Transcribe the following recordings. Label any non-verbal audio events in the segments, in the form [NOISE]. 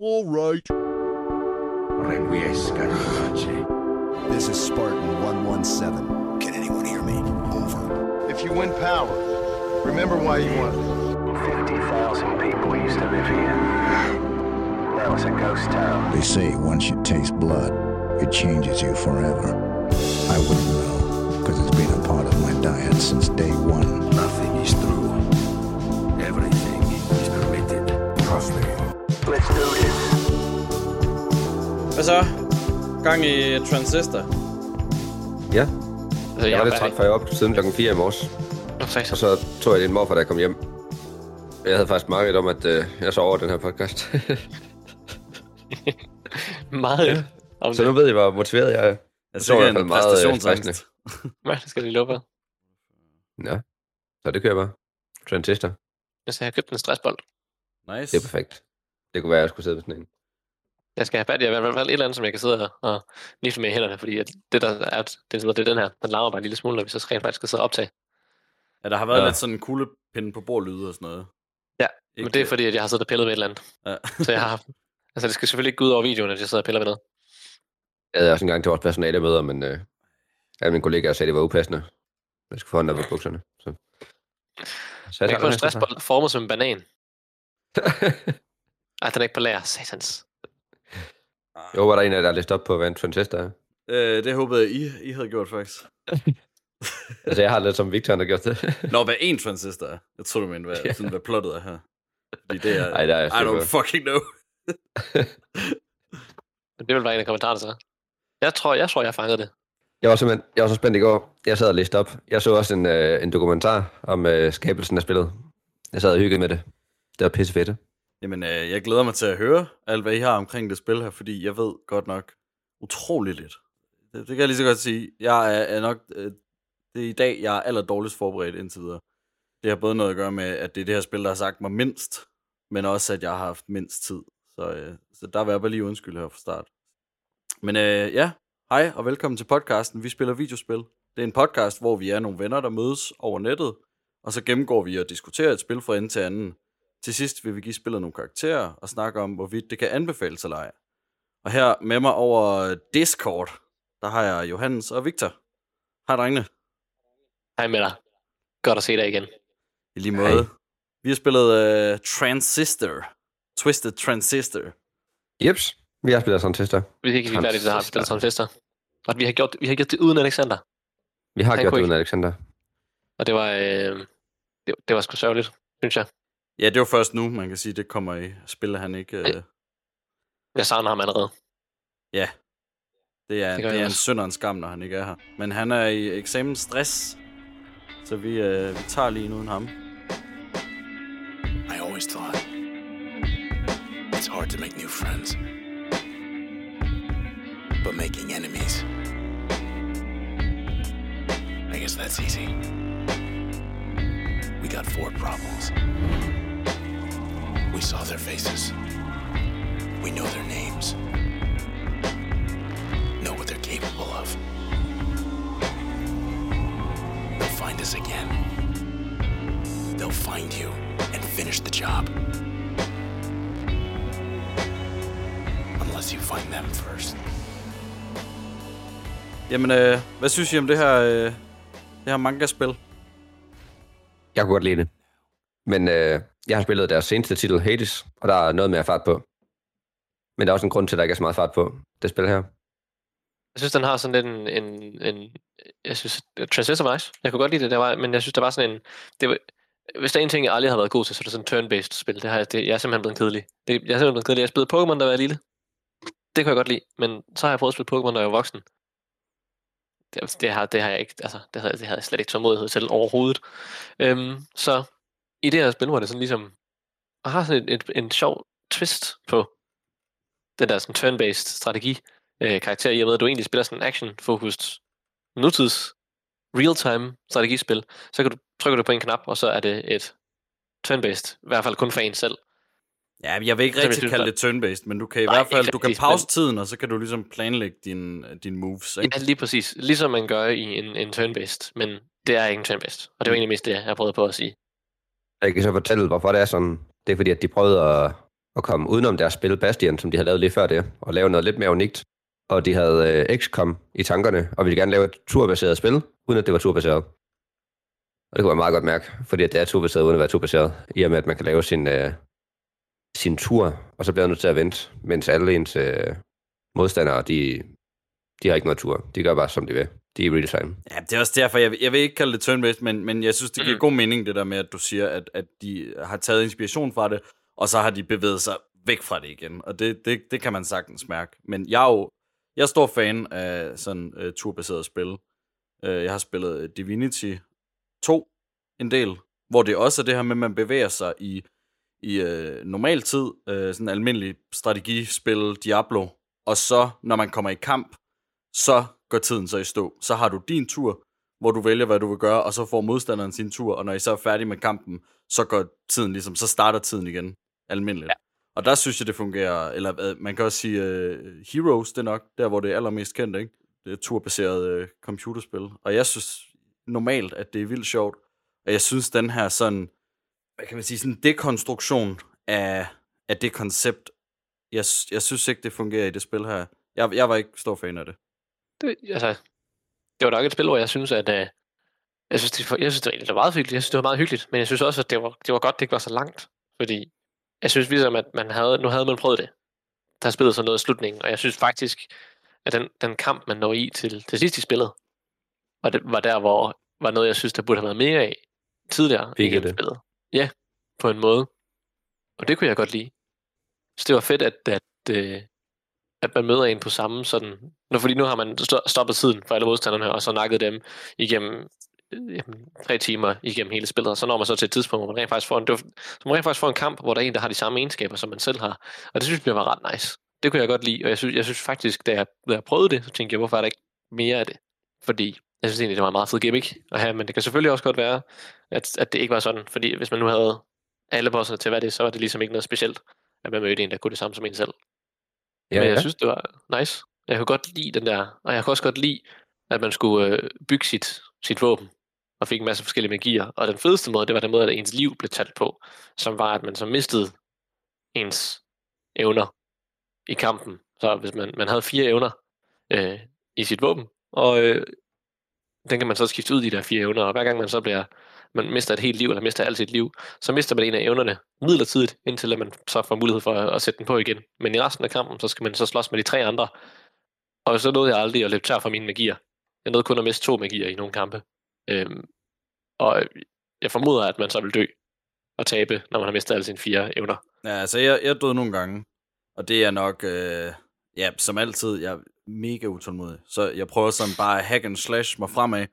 All right. Requiescat in pace. This is Spartan 117. Can anyone hear me? Over. If you win power, remember why you won. 50,000 people used to live here. Now it's a ghost town. They say once you taste blood, it changes you forever. I wouldn't know, because it's been a part of my diet since day one. Nothing is true. Everything is permitted. Trust me. Let's do this. Hvad så? Gang i Transistor. Ja, Altså, jeg var lidt er træt, for jeg op siden klokken 4 i morges. For Og så tog jeg din morfar, da jeg kom hjem. Jeg havde faktisk markedet om, at øh, jeg så over den her podcast. [LAUGHS] meget om så nu det. ved jeg, hvor motiveret jeg er. Jeg så i hvert en fald meget, øh, præstationsangst. [LAUGHS] Hvad det skal de love for? Ja, så det kører bare. Transistor, Jeg skal have købt en stressbold. Nice. det er perfekt. Det kunne være, at jeg skulle sidde ved sådan en. Jeg skal have fat i i hvert fald et eller andet, som jeg kan sidde og, og nifte med i hænderne, fordi at det, der er, det, det er den her, den larmer bare en lille smule, når vi så rent faktisk skal sidde og optage. Ja, der har været Ja. lidt sådan en kuglepinde på bordlyde og sådan noget. Ja, Ikke, Men det er fordi, at jeg har siddet og pillet ved et eller andet. Ja. Så jeg har, altså det skal selvfølgelig ikke gå ud over videoen, at jeg sidder og piller ved noget. Jeg havde også en gang til vores personalemøder, men øh, alle mine kollegaer sagde, at det var upassende. Jeg skulle få hånden op bukserne. Så, så Jeg kan få en stressbold formet som en banan. [LAUGHS] Ej, den er ikke på lager. Satans. Jeg håber, der er en af jer, der har læst op på, hvad en transistor er. Øh, det håbede jeg, I, I havde gjort faktisk. [LAUGHS] Altså, jeg har lidt som Victor, har gjort det. [LAUGHS] Nå, hvad en transistor er. Jeg tror du mener, hvad, Ja. sådan, hvad plottet er her. Fordi det er... Ej, der er I don't fucking know. [LAUGHS] Men det vil være en af kommentarerne så. Jeg tror, jeg tror, jeg fangede det. Jeg var simpelthen jeg var så spændt i går. Jeg sad og læste op. Jeg så også en, øh, en dokumentar om øh, skabelsen af spillet. Jeg sad og hyggede med det. Det var pisse fedt. Jamen, øh, jeg glæder mig til at høre alt, hvad I har omkring det spil her, fordi jeg ved godt nok utrolig lidt. Det, det kan jeg lige så godt sige. Jeg er, er nok... Øh, det er i dag, jeg er aller dårligst forberedt indtil videre. Det har både noget at gøre med, at det er det her spil, der har sagt mig mindst, men også, at jeg har haft mindst tid. Så, øh, så der vil jeg bare lige undskylde her fra start. Men øh, ja, hej og velkommen til podcasten. Vi spiller videospil. Det er en podcast, hvor vi er nogle venner, der mødes over nettet, og så gennemgår vi og diskuterer et spil fra ende til anden. Til sidst vil vi give spillet nogle karakterer og snakke om, hvorvidt det kan anbefales eller ej. Og her med mig over Discord, der har jeg Johannes og Victor. Hej drengene. Hej med dig. Godt at se dig igen. I lige måde. Hej. Vi har spillet uh, Transistor. Twisted Transistor. Jeps, vi har spillet transistor. Vi er ikke lige færdige, der har vi spillet Transistor. Og vi har gjort, vi har gjort det uden Alexander. Vi har Han gjort det ikke. uden Alexander. Og det var, øh, det, det var sgu sørgeligt, synes jeg. Ja, det var først nu, man kan sige, det kommer i spil, han ikke... Uh, Jeg savner ham allerede. ja, det er, Det det, er en synd og en skam, når han ikke er her. Men han er i eksamensstress, så vi, uh, vi tager lige en uden ham. I always thought it's hard to make new friends. But making enemies, I guess that's easy. We got four problems. We saw their faces. We know their names. Know what they're capable of. They'll find us again. They'll find you and finish the job. Unless you find them first. Jamen, øh, hvad synes I om det her, øh, det her manga-spil? Jeg kunne godt lide det. Men øh, jeg har spillet deres seneste titel, Hades, og der er noget mere fart på. Men der er også en grund til, at der ikke er så meget fart på, det spil her. Jeg synes, den har sådan lidt en... en, en jeg synes, Transistor var nice. Jeg kunne godt lide det, der var, men jeg synes, der var sådan en... Det var, hvis der er en ting, jeg aldrig har været god til, så er det sådan en turn-based spil. Det har jeg, det, jeg er simpelthen blevet kedelig. Det, jeg er simpelthen blevet kedelig. Jeg spillede Pokémon, da jeg var lille. Det kunne jeg godt lide, men så har jeg prøvet at spille Pokémon, når jeg var voksen. Det, det, har, det har jeg ikke, altså, det havde, det havde jeg slet ikke tålmodighed til overhovedet. Øhm, så i det her spil, hvor det sådan ligesom, og har sådan et, et, en sjov twist på den der sådan turn-based strategi, øh, karakter i og med, at du egentlig spiller sådan en action-focused nutids real-time strategispil, så kan du, trykker du på en knap, og så er det et turn-based, i hvert fald kun for en selv. Ja, jeg vil ikke Så rigtig jeg kalde synes, det turn-based, men du kan i Nej, hvert fald du kan pause men- tiden, og så kan du ligesom planlægge dine din moves. Ikke? Ja, lige præcis. Ligesom man gør i en, en turn-based, men det er ikke en turn-based. Og det var egentlig mest det, jeg prøvede på at sige. Jeg kan så fortælle, hvorfor det er sådan. Det er fordi, at de prøvede at at komme udenom deres spil Bastion, som de havde lavet lige før det, og lave noget lidt mere unikt. Og de havde øh, XCOM i tankerne, og ville gerne lave et turbaseret spil, uden at det var turbaseret. Og det kunne man meget godt mærke, fordi at det er turbaseret, uden at være turbaseret, i og med, at man kan lave sin, øh, sin tur, og så bliver man nødt til at vente, mens alle ens øh, modstandere, de, de har ikke noget tur. De gør bare, som de vil. De er redesign. Ja, det er også derfor, jeg, jeg vil ikke kalde det turn-based, men, men jeg synes, det giver god mening, det der med, at du siger, at, at de har taget inspiration fra det, og så har de bevæget sig væk fra det igen. Og det, det, det kan man sagtens mærke. Men jeg er jo jeg er stor fan af sådan uh, turbaseret spil. Uh, jeg har spillet Divinity 2 en del, hvor det også er det her med, at man bevæger sig i, i uh, normal tid, uh, sådan almindelig strategispil, Diablo, og så, når man kommer i kamp, så går tiden så i stå. Så har du din tur, hvor du vælger, hvad du vil gøre, og så får modstanderen sin tur, og når I så er færdig med kampen, så går tiden ligesom, så starter tiden igen, almindeligt. Ja. Og der synes jeg, det fungerer, eller uh, man kan også sige, uh, Heroes, det er nok der, hvor det er allermest kendt, ikke? Det er turbaseret uh, computerspil. Og jeg synes normalt, at det er vildt sjovt. Og jeg synes, den her sådan, hvad kan man sige, sådan dekonstruktion af, af det koncept, jeg, jeg synes ikke, det fungerer i det spil her. Jeg, jeg var ikke stor fan af det. Det, altså, det var nok et spil, hvor jeg synes, at uh, jeg synes, det, jeg synes, det var, det var meget hyggeligt. Jeg synes, det var meget hyggeligt, men jeg synes også, at det var, det var godt, det ikke var så langt. Fordi jeg synes ligesom, at man havde, nu havde man prøvet det. Der spillet sådan noget i slutningen, og jeg synes faktisk, at den, den kamp, man når i til, til sidst i spillet, var, det, var der, hvor var noget, jeg synes, der burde have været mere af tidligere Fik i I det? spillet. Ja, på en måde. Og det kunne jeg godt lide. Så det var fedt, at, at, øh, at man møder en på samme sådan... Nå, fordi nu har man stoppet tiden for alle modstanderne, og så nakket dem igennem øh, jamen, tre timer igennem hele spillet, og så når man så til et tidspunkt, hvor man rent faktisk får en, duft, så man rent faktisk får en kamp, hvor der er en, der har de samme egenskaber, som man selv har. Og det synes jeg var ret nice. Det kunne jeg godt lide, og jeg synes, jeg synes faktisk, da jeg, da jeg prøvede det, så tænkte jeg, hvorfor er der ikke mere af det? Fordi jeg synes egentlig, det var en meget fed gimmick at have, men det kan selvfølgelig også godt være, at, at det ikke var sådan, fordi hvis man nu havde alle bosserne til hvad det, så var det ligesom ikke noget specielt, at man mødte en, der kunne det samme som en selv. Ja, men jeg ja. synes, det var nice. Jeg kunne godt lide den der, og jeg kunne også godt lide, at man skulle øh, bygge sit, sit våben, og fik en masse forskellige magier. Og den fedeste måde, det var den måde, at ens liv blev talt på, som var, at man så mistede ens evner i kampen. Så hvis man, man havde fire evner øh, i sit våben, og øh, den kan man så skifte ud, de der fire evner, og hver gang man så bliver, man mister et helt liv, eller mister alt sit liv, så mister man en af evnerne midlertidigt, indtil at man så får mulighed for at, at sætte den på igen. Men i resten af kampen, så skal man så slås med de tre andre. Og så nåede jeg aldrig at løbe tør for mine magier. Jeg nåede kun at miste to magier i nogle kampe. Øhm, og jeg formoder, at man så vil dø og tabe, når man har mistet alle sine fire evner. Ja, altså, jeg, jeg døde nogle gange, og det er nok, øh, ja, som altid, jeg mega utålmodig. Så jeg prøver sådan bare at hack and slash mig fremad,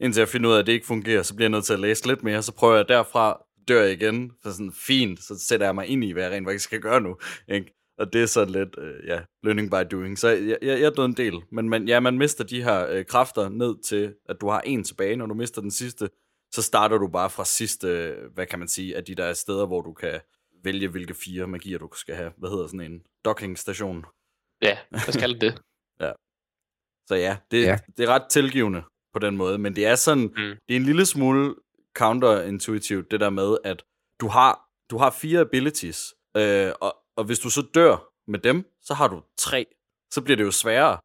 indtil jeg finder ud af, at det ikke fungerer, så bliver jeg nødt til at læse lidt mere, så prøver jeg derfra, dør jeg igen, så sådan fint, så sætter jeg mig ind i, hvad jeg rent faktisk skal gøre nu, ikke? Og det er sådan lidt, øh, ja, learning by doing. Så jeg, jeg, jeg døde en del, men man, ja, man mister de her øh, kræfter ned til, at du har en tilbage, når du mister den sidste, så starter du bare fra sidste, hvad kan man sige, af de der steder, hvor du kan vælge, hvilke fire magier du skal have. Hvad hedder sådan en docking station? Ja, hvad skal det? Så ja, det, Ja. det er ret tilgivende på den måde, men det er sådan, Mm. det er en lille smule counterintuitivt, det der med, at du har, du har fire abilities, øh, og, og hvis du så dør med dem, så har du tre. Så bliver det jo sværere,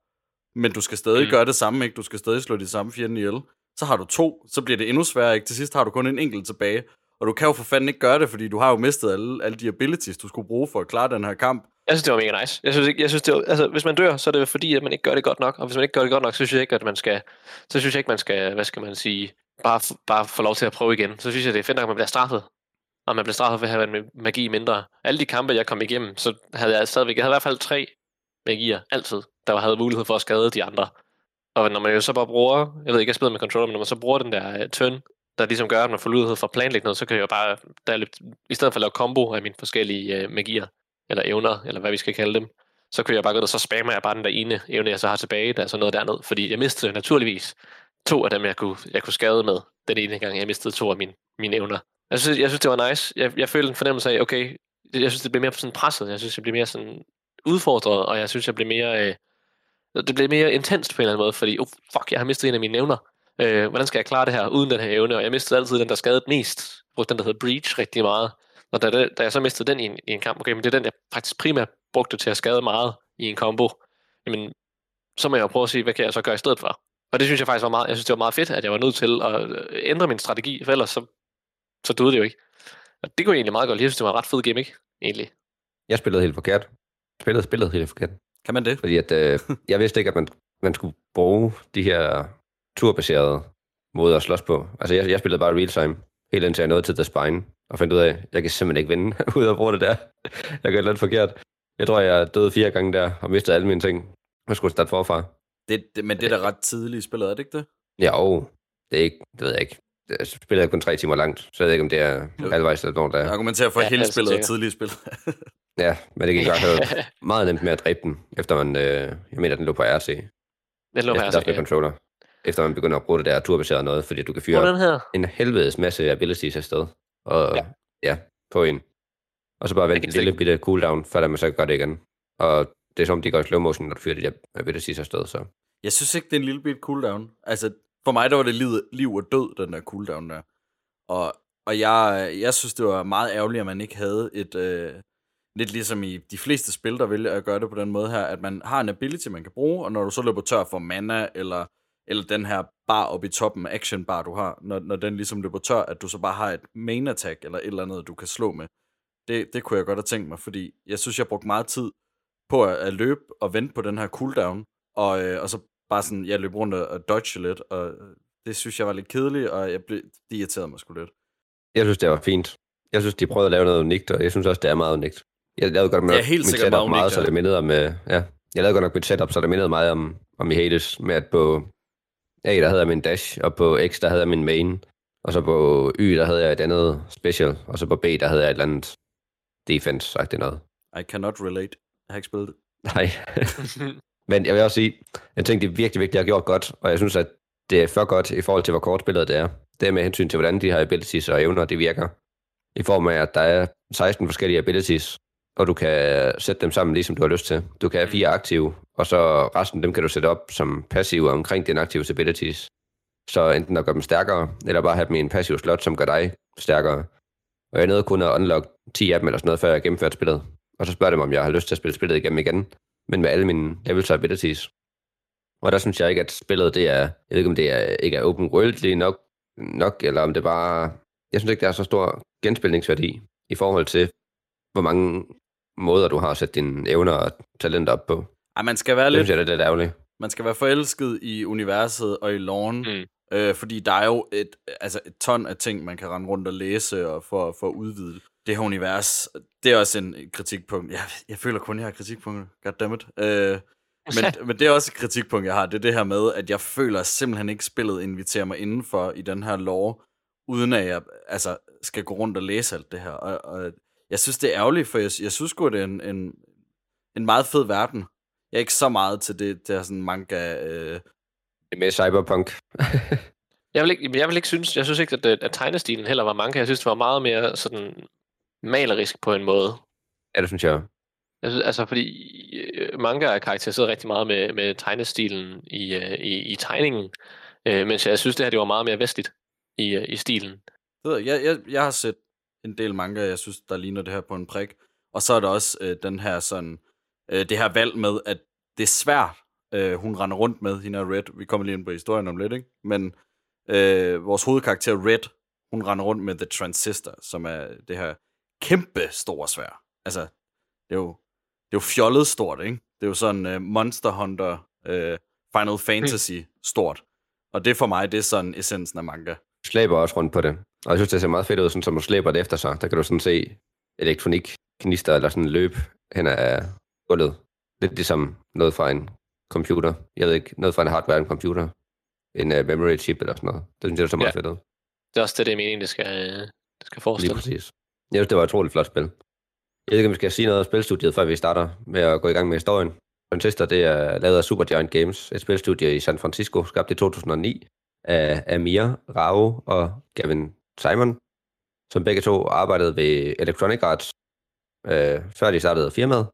men du skal stadig mm. gøre det samme, ikke? Du skal stadig slå de samme fjende ihjel. Så har du to, så bliver det endnu sværere, ikke? Til sidst har du kun en enkelt tilbage, og du kan jo for fanden ikke gøre det, fordi du har jo mistet alle, alle de abilities, du skulle bruge for at klare den her kamp. Jeg synes, det var mega nice. Jeg synes, ikke, jeg synes det var, altså, hvis man dør, så er det fordi, at man ikke gør det godt nok. Og hvis man ikke gør det godt nok, så synes jeg ikke, at man skal, så synes jeg ikke, man skal, hvad skal man sige, bare, bare få lov til at prøve igen. Så synes jeg, det er fedt nok, at man bliver straffet. Og man bliver straffet for at have en magi mindre. Alle de kampe, jeg kom igennem, så havde jeg stadigvæk, jeg havde i hvert fald tre magier, altid, der havde mulighed for at skade de andre. Og når man jo så bare bruger, jeg ved ikke, jeg spiller med controller, men når man så bruger den der øh, uh, turn, der ligesom gør, at man får mulighed for at planlægge noget, så kan jeg jo bare, der er lidt, i stedet for at lave combo af mine forskellige uh, magier, eller evner, eller hvad vi skal kalde dem, så kunne jeg bare gå ned, og så spammer jeg bare den der ene evne, jeg så har tilbage, der er så noget derned. Fordi jeg mistede naturligvis to af dem, jeg kunne, jeg kunne skade med den ene gang, jeg mistede to af mine, mine evner. Jeg synes, jeg synes, det var nice. Jeg, jeg følte en fornemmelse af, okay, jeg synes, det blev mere sådan presset. Jeg synes, jeg blev mere sådan udfordret, og jeg synes, jeg blev mere... Øh, det blev mere intenst på en eller anden måde, fordi, oh, fuck, jeg har mistet en af mine evner. Øh, hvordan skal jeg klare det her uden den her evne? Og jeg mistede altid den, der skadede mest. Jeg brugte den, der hedder Breach rigtig meget. Og da, det, da jeg så mistede den i en, i en kamp, okay, men det er den, jeg faktisk primært brugte til at skade meget i en combo, jamen, så må jeg jo prøve at se, hvad kan jeg så gøre i stedet for. Og det synes jeg faktisk var meget, jeg synes, det var meget fedt, at jeg var nødt til at øh, ændre min strategi, for ellers så, så døde det jo ikke. Og det kunne jeg egentlig meget godt lide. Jeg synes, det var en ret fed gimmick, egentlig. Jeg spillede helt forkert. Spillede spillet helt forkert. Kan man det? Fordi at, øh, [LAUGHS] jeg vidste ikke, at man, man skulle bruge de her turbaserede måder at slås på. Altså, jeg, jeg spillede bare real time, helt indtil jeg nåede til The Spine, og fandt ud af, at jeg kan simpelthen ikke vinde [LAUGHS] ud af at bruge det der. Jeg gør lidt forkert. Jeg tror, jeg døde fire gange der, og mistede alle mine ting. Jeg skulle starte forfra. det, det men det er da ret tidligt i spillet, er det ikke det? Ja, og det er ikke, det ved jeg ikke. Jeg spiller kun tre timer langt, så jeg ved ikke, om det er halvvejs eller når der Jeg er. argumenterer for, at Ja, hele altså, spillet er sikkert. tidligt spil. [LAUGHS] Ja, men det gik godt have [LAUGHS] meget nemt med at dræbe den, efter man, øh, jeg mener, den lå på RC. Den lå Efter så der controller. Efter man begynder at bruge det der turbaserede noget, fordi du kan fyre en helvedes masse abilities afsted. Og Ja. ja, på en. Og så bare vente en lille bitte cooldown, før man så gør det igen. Og det er som, om, de går i slow motion, når du fyrer de der abilities afsted. Så Jeg synes ikke, det er en lille bit cooldown. Altså, for mig, der var det liv, liv og død, den der cooldown der. Og, og jeg, jeg synes, det var meget ærgerligt, at man ikke havde et... Øh, lidt ligesom i de fleste spil, der vælger at gøre det på den måde her, at man har en ability, man kan bruge, og når du så løber tør for mana, eller, eller den her bar oppe i toppen, action bar, du har, når, når den ligesom løber tør, at du så bare har et main attack, eller et eller andet, du kan slå med. Det, det kunne jeg godt have tænkt mig, fordi jeg synes, jeg brugte meget tid på at, at løbe og vente på den her cooldown, og, øh, og så bare sådan, jeg løb rundt og, dodge lidt, og øh, det synes jeg var lidt kedeligt, og jeg blev, det irriterede mig sgu lidt. jeg synes, det var fint. Jeg synes, de prøvede at lave noget unikt, og jeg synes også, det er meget unikt. Jeg lavede godt nok er helt mit setup meget meget, unikt, så ja. det mindede om, øh, ja. Jeg lavede godt nok mit setup, så det mindede meget om, om i Hades, med at på A, der havde jeg min dash, og på X, der havde jeg min main, og så på Y, der havde jeg et andet special, og så på B, der havde jeg et eller andet defense, sagt det noget. I cannot relate. Jeg har ikke spillet det. Nej. [LAUGHS] Men jeg vil også sige, jeg tænkte, det er virkelig vigtigt, at jeg har gjort godt, og jeg synes, at det er for godt i forhold til, hvor kort spillet det er. Det er med hensyn til, hvordan de her abilities og evner, det virker. I form af, at der er 16 forskellige abilities, og du kan sætte dem sammen, ligesom du har lyst til. Du kan have fire aktive, og så resten dem kan du sætte op som passive omkring dine aktive abilities. Så enten at gøre dem stærkere, eller bare have dem i en passiv slot, som gør dig stærkere. Og jeg nåede kun at unlock 10 af dem eller sådan noget, før jeg gennemførte spillet. Og så spørger dem, om jeg har lyst til at spille spillet igennem igen, men med alle mine levels og abilities. Og der synes jeg ikke, at spillet det er, jeg ved ikke om det er, ikke er open worldly nok, nok, eller om det bare, jeg synes ikke, der er så stor genspilningsværdi i forhold til, mange måder du har at sætte dine evner og talenter op på. Ej, man skal være Det lidt, synes jeg, det er lidt ærgerligt. man skal være forelsket i universet og i loven, Mm. mm. øh, fordi der er jo et, altså et ton af ting, man kan rende rundt og læse og for, for at udvide det her univers. Det er også en kritikpunkt. Jeg, jeg føler kun, jeg har kritikpunkter. Goddammit. Øh, [LAUGHS] men, men det er også et kritikpunkt, jeg har. Det er det her med, at jeg føler simpelthen ikke, spillet inviterer mig indenfor i den her lore, uden at jeg altså, skal gå rundt og læse alt det her. Og, og jeg synes, det er ærgerligt, for jeg, jeg synes godt det er en, en, en meget fed verden. Jeg er ikke så meget til det, der sådan manga... Øh, Det er med cyberpunk. [LAUGHS] Jeg vil, ikke, jeg vil ikke synes, jeg synes ikke, at, at tegnestilen heller var manga. Jeg synes, det var meget mere sådan malerisk på en måde. ja, det synes jeg. Jeg synes, altså, fordi øh, manga er karakteriseret rigtig meget med, med tegnestilen i, øh, i, i tegningen, øh, mens jeg synes, det her det var meget mere vestligt i, øh, i stilen. Jeg, jeg, jeg har set en del manga, jeg synes, der ligner det her på en prik. Og så er der også øh, den her sådan, øh, det her valg med, at det er svært, øh, hun render rundt med, hende og Red. Vi kommer lige ind på historien om lidt, ikke? Men øh, vores hovedkarakter Red, hun render rundt med The Transistor, som er det her kæmpe store svær. Altså, det er jo, det er jo fjollet stort, ikke? Det er jo sådan øh, Monster Hunter, øh, Final Fantasy stort. Og det for mig, det er sådan essensen af manga slæber også rundt på det. Og jeg synes, det ser meget fedt ud, sådan, som du slæber det efter sig. Der kan du sådan se elektronik, knister eller sådan løb hen ad gulvet. Lidt ligesom noget fra en computer. Jeg ved ikke, noget fra en hardware en computer. En uh, memory chip eller sådan noget. Det synes jeg, det ser meget Ja. fedt ud. Det er også det, det er meningen, det skal, øh, det skal Lige forestille. præcis. Jeg synes, det var et utroligt flot spil. Jeg ved ikke, om vi skal sige noget om spilstudiet, før vi starter med at gå i gang med historien. Transistor, det er lavet af Supergiant Games, et spilstudie i San Francisco, skabt i 2009 af Amir Rao og Gavin Simon, som begge to arbejdede ved Electronic Arts, øh, før de startede firmaet,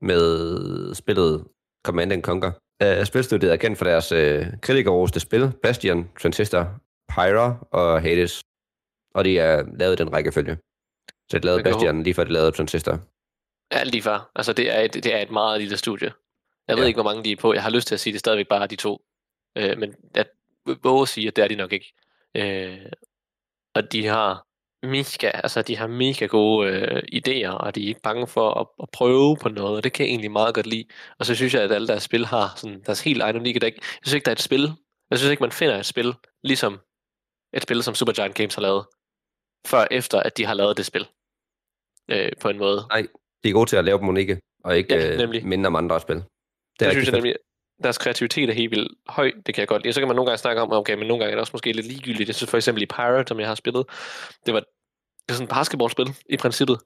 med spillet Command and Conquer. Øh, spilstudiet er kendt for deres øh, kritikerroste spil, Bastion, Transistor, Pyra og Hades, og de er lavet den rækkefølge. Så de lavede Bastian lige før de lavede Transistor. Ja, lige før. Altså, det er et, det er et meget lille studie. Jeg ved Ja. ikke, hvor mange de er på. Jeg har lyst til at sige, at det stadigvæk bare de to. Øh, men jeg våger at sige, at det er de nok ikke. Øh, og de har mega, altså de har mega gode øh, idéer, og de er ikke bange for at, at prøve på noget, og det kan jeg egentlig meget godt lide. Og så synes jeg, at alle deres spil har sådan, deres helt egen dæk. Jeg synes ikke, der er et spil. Jeg synes ikke, man finder et spil, ligesom et spil, som Supergiant Games har lavet, før efter, at de har lavet det spil. Øh, på en måde. De er gode til at lave dem unikke, og ikke Ja, nemlig. minde om andre spil. Det Det, synes jeg nemlig, deres kreativitet er helt vildt høj, det kan jeg godt lide. Så kan man nogle gange snakke om, okay, men nogle gange er det også måske lidt ligegyldigt. Jeg synes for eksempel i Pirate, som jeg har spillet, det var, det var sådan et basketballspil i princippet.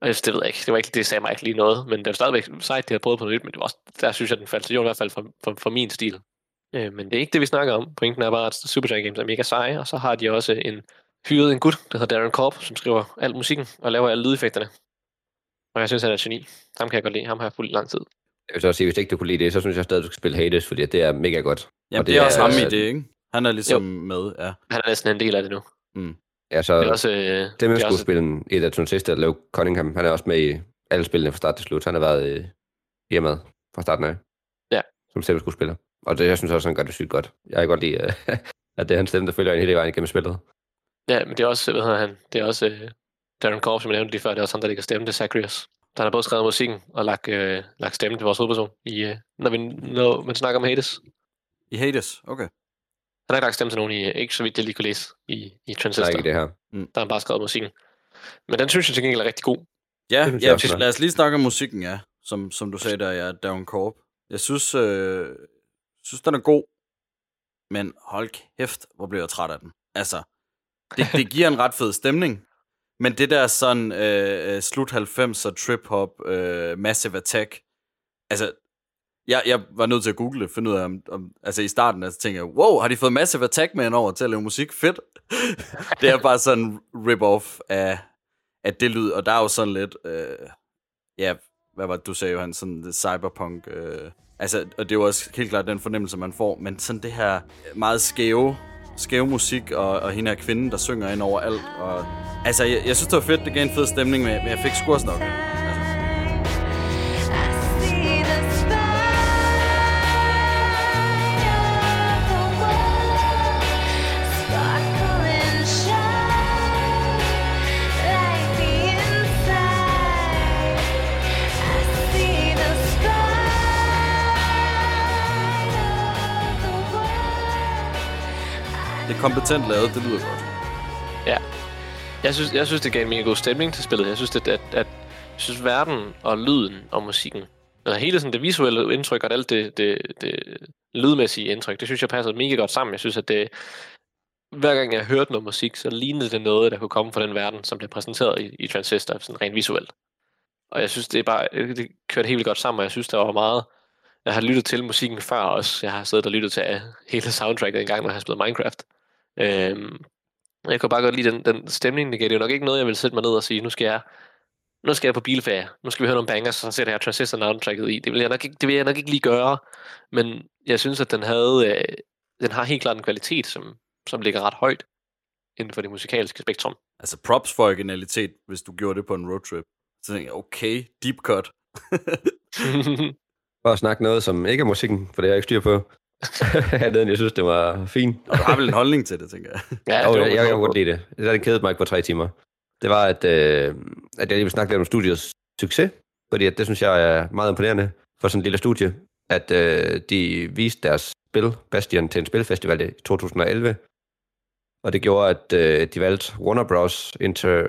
Og jeg synes, det ved jeg ikke, det, var ikke, det sagde mig ikke lige noget, men det var stadigvæk sejt, de havde prøvet på noget nyt, men det var også, der synes jeg, den faldt til jorden, i hvert fald for, for, for min stil. Øh, men det er ikke det, vi snakker om. Pointen er bare, at Supergiant Games er mega seje, og så har de også en hyret en gut, der hedder Darren Korb, som skriver al musikken og laver alle lydeffekterne. Og jeg synes, han er geni. Ham kan jeg godt lide. Ham har jeg fuldt lang tid. Jeg vil så sige, hvis ikke du kunne lide det, så synes jeg stadig, du skal spille Hades, fordi det er mega godt. Jamen, Og det, det er også ham i øh, det, ikke? Han er ligesom med, ja. Han er næsten en del af det nu. Ja, så Det er også... Øh, det med det skulle også spille i et Transistor, Leo Cunningham, han er også med i alle spillene fra start til slut. Han har været øh, hjemme fra starten af. Ja. Som selv skulle spille. Og det, jeg synes også, han gør det sygt godt. Jeg kan godt lide, øh, [LAUGHS] at det er hans stemme, der følger en hele vejen igennem spillet. Ja, men det er også, hvad hedder han, det er også uh, Darren Korb, som jeg nævnte lige før, det er også ham, der ligger stemme til Zacharias. Der har både skrevet musikken og lagt, uh, lagt stemme til vores hovedperson, i, uh, når, vi, når man snakker om Hades. I Hades, okay. Han har ikke lagt stemme til nogen, i, ikke så vidt jeg lige kunne læse, i, i Der er Transistor. ikke det her. Der har han bare skrevet musikken. Men den synes jeg til gengæld er rigtig god. Ja, Det synes ja jeg lad os lige snakke om musikken, ja. Som, som du sagde der, ja, Darren Korb. Jeg synes, øh, synes, den er god, men hold kæft, hvor bliver jeg træt af den. Altså, det, det giver en ret fed stemning, men det der sådan øh, øh slut 90'er trip-hop, øh, Massive Attack, altså, jeg, jeg var nødt til at google det, finde ud af, om, om altså i starten, altså tænkte jeg, wow, har de fået Massive Attack med over til at lave musik? Fedt. [LAUGHS] det er bare sådan rip-off af, af det lyd, og der er jo sådan lidt, øh, ja, hvad var det, du sagde, Johan, sådan det cyberpunk, øh, altså, og det er jo også helt klart den fornemmelse, man får, men sådan det her meget skæve, skæve musik, og, og hende her kvinde, der synger ind over alt, og altså, jeg, jeg synes, det var fedt, det gav en fed stemning, men, jeg fik sgu også nok. Det er kompetent lavet, det lyder godt. Ja. Jeg synes, jeg synes, det gav en mega god stemning til spillet. Jeg synes, det, at, at jeg synes, verden og lyden og musikken, eller hele sådan det visuelle indtryk og alt det, det, det lydmæssige indtryk, det synes jeg passer mega godt sammen. Jeg synes, at det, hver gang jeg hørte noget musik, så lignede det noget, der kunne komme fra den verden, som blev præsenteret i, i Transistor, sådan rent visuelt. Og jeg synes, det er bare, øh, det kørte helt vildt godt sammen, og jeg synes, der var meget, jeg har lyttet til musikken før også. Jeg har siddet og lyttet til øh, hele soundtracket en gang, når jeg har spillet Minecraft. Øhm, jeg kan bare godt lide den, den stemning, det gav. Det er jo nok ikke noget, jeg vil sætte mig ned og sige, nu skal jeg, nu skal jeg på bilferie, nu skal vi høre nogle bangers, så sætter jeg Transistor soundtracket i. Det vil, jeg nok ikke, det vil jeg nok ikke lige gøre, men jeg synes, at den havde, øh, den har helt klart en kvalitet, som, som ligger ret højt inden for det musikalske spektrum. Altså props for originalitet, hvis du gjorde det på en roadtrip. Så tænkte jeg, okay, deep cut. [LAUGHS] For at snakke noget, som ikke er musikken, for det har jeg ikke styr på. [LAUGHS] Andet end jeg synes, det var fint. Og du har vel en holdning til det, tænker jeg. [LAUGHS] ja, Jo, det jeg, jeg, jeg kan godt lide det. Det har kædet mig ikke på tre timer. Det var, at, øh, at jeg lige vil snakke lidt om studiets succes, fordi at det synes jeg er meget imponerende for sådan en lille studie, at øh, de viste deres spil, Bastion, til en spilfestival i 2011, og det gjorde, at øh, de valgte Warner Bros. Inter,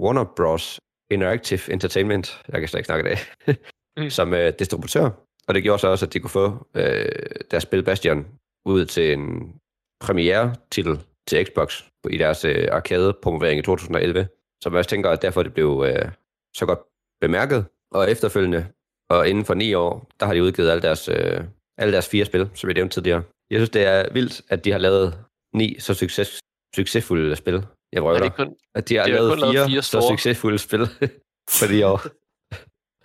Warner Bros. Interactive Entertainment, jeg kan slet ikke snakke dag, [LAUGHS] Mm. som øh, distributør, og det gjorde så også, at de kunne få øh, deres spil Bastion ud til en premiere-titel til Xbox i deres øh, arcade-promovering i 2011, som jeg også tænker, at derfor det blev øh, så godt bemærket. Og efterfølgende, og inden for ni år, der har de udgivet alle deres, øh, alle deres fire spil, som jeg nævnte tidligere. Jeg synes, det er vildt, at de har lavet ni så succes, succesfulde spil. Jeg Er det kun, At de har de har lavet kun lavet fire, fire så store. succesfulde spil [LAUGHS] for de år.